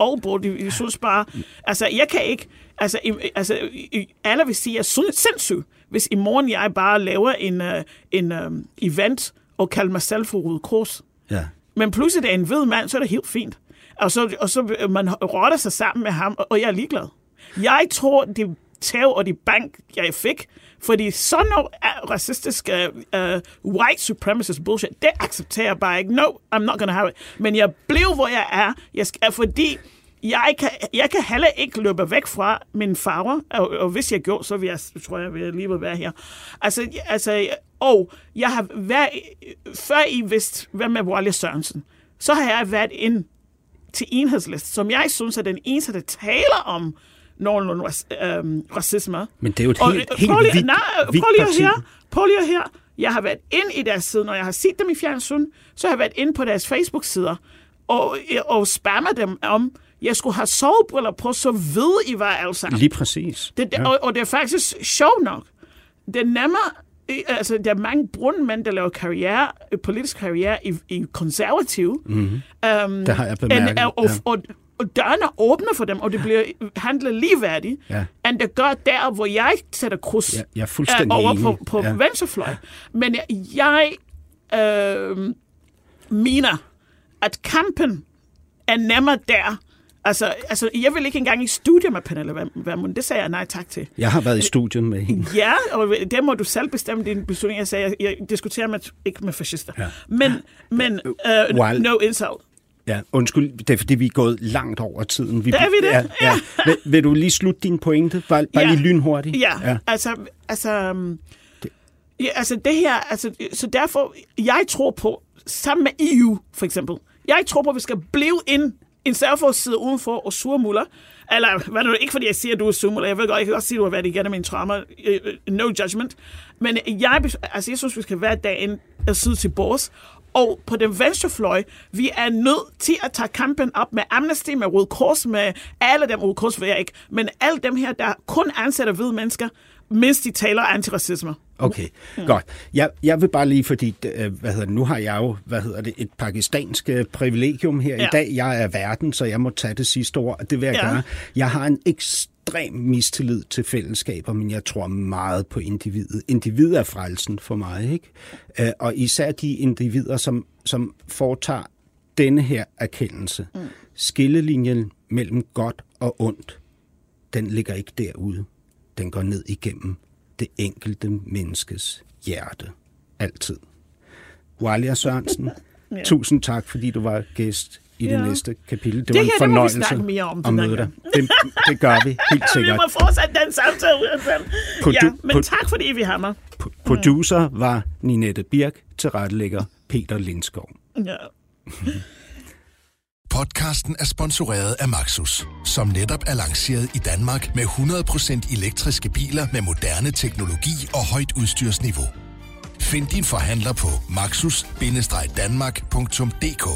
Aalborg, de, de synes bare, altså, jeg kan ikke, altså, i, altså i, alle vil sige, at jeg er sindssyg, hvis i morgen jeg bare laver en, uh, en um, event og kalder mig selv for Røde Kors. Ja. Men pludselig det er en hvid mand, så er det helt fint. Og så, og så man rotter sig sammen med ham, og- jeg er ligeglad. Jeg tror, de tæv og de bank, jeg fik, fordi sådan noget racistisk uh, uh, white supremacist bullshit, det accepterer jeg bare ikke. No, I'm not gonna have it. Men jeg blev, hvor jeg er, jeg skal, fordi jeg kan, jeg kan heller ikke løbe væk fra min farver, og, og hvis jeg gjorde, så vil jeg, tror jeg, vil jeg lige være her. Altså, altså, og jeg har været, før I vidste, hvem er Wally Sørensen, så har jeg været ind til enhedslist, som jeg synes er den eneste, der taler om nogenlunde ras- øhm, racisme. Men det er jo et Og, helt, øh, helt prøv lige, nej, hvidt prøv lige at høre, prøv lige at høre. Jeg har været ind i deres side, når jeg har set dem i fjernsyn, så har jeg været inde på deres Facebook-sider og, og spammer dem om, jeg skulle have sovebriller på, så ved I hvad altså. Lige præcis. Det, ja. og, og det er faktisk sjovt nok. Det er nemmere, øh, altså der er mange brune mænd, der laver karriere, øh, politisk karriere i, i konservative. Mm-hmm. Um, Det har jeg bemærket, And, og, ja. og, og, og dørene åbner for dem, og det bliver handlet ligeværdigt, Ja. end det gør der, hvor jeg sætter kryds Ja, jeg er øh, over enig. på, på Ja. venstrefløj. Men jeg, øh, mener, at kampen er nemmere der. Altså, altså, jeg vil ikke engang i studie med Pernille Vermund. Det sagde jeg nej tak til. Jeg har været i studiet med hende. Ja, og det må du selv bestemme din beslutning. Jeg sagde, jeg, jeg diskuterer med, ikke med fascister. Ja. Men, men uh, While- no insult. Ja, undskyld, det er fordi, vi er gået langt over tiden. Vi, Er vi det? Ja, ja. Vil, vil du lige slutte din pointe? Bare, bare Ja. lige lynhurtigt. Ja, ja. altså, altså, um, ja, altså det her, altså, så derfor, jeg tror på, sammen med EU for eksempel, jeg tror på, at vi skal blive ind en side udenfor og surmuller, eller hvad nu, ikke fordi jeg siger, at du er surmuller, jeg ved godt, jeg kan også sige, at du har været igennem en trauma, øh, øh, no judgment, men jeg, altså, jeg synes, vi skal være derinde og side til bords, og på den venstre fløj, vi er nødt til at tage kampen op med Amnesty, med Røde Kors, med alle dem, Røde Kors vil jeg ikke, men alle dem her, der kun ansætter hvide mennesker, mens de taler antiracisme. Okay, godt. Jeg, jeg vil bare lige, fordi øh, hvad hedder det, nu har jeg jo hvad hedder det, et pakistansk øh, privilegium her ja. i Ja. dag. Jeg er verden, så jeg må tage det sidste ord, og det vil jeg Ja. gøre. Jeg har en ekstrem mistillid til fællesskaber, men jeg tror meget på individet. Individet er frelsen for mig, ikke? Øh, og især de individer, som, som foretager denne her erkendelse. Mm. Skillelinjen mellem godt og ondt, den ligger ikke derude. Den går ned igennem det enkelte menneskes hjerte. Altid. Walia Sørensen, ja. tusind tak, fordi du var gæst i det Ja. næste kapitel. Det, Det var en her, det må vi fornøjelse snakke mere om at møde dig. Det, det gør vi helt Vi sikkert. må fortsætte den samtale. Produ- Ja, men pro- tak, fordi vi har mig. Producer var Ninette Birk, tilrettelægger Peter Lindskov. Ja. Podcasten er sponsoreret af Maxus, som netop er lanceret i Danmark med 100% elektriske biler med moderne teknologi og højt udstyrsniveau. Find din forhandler på maxus-danmark.dk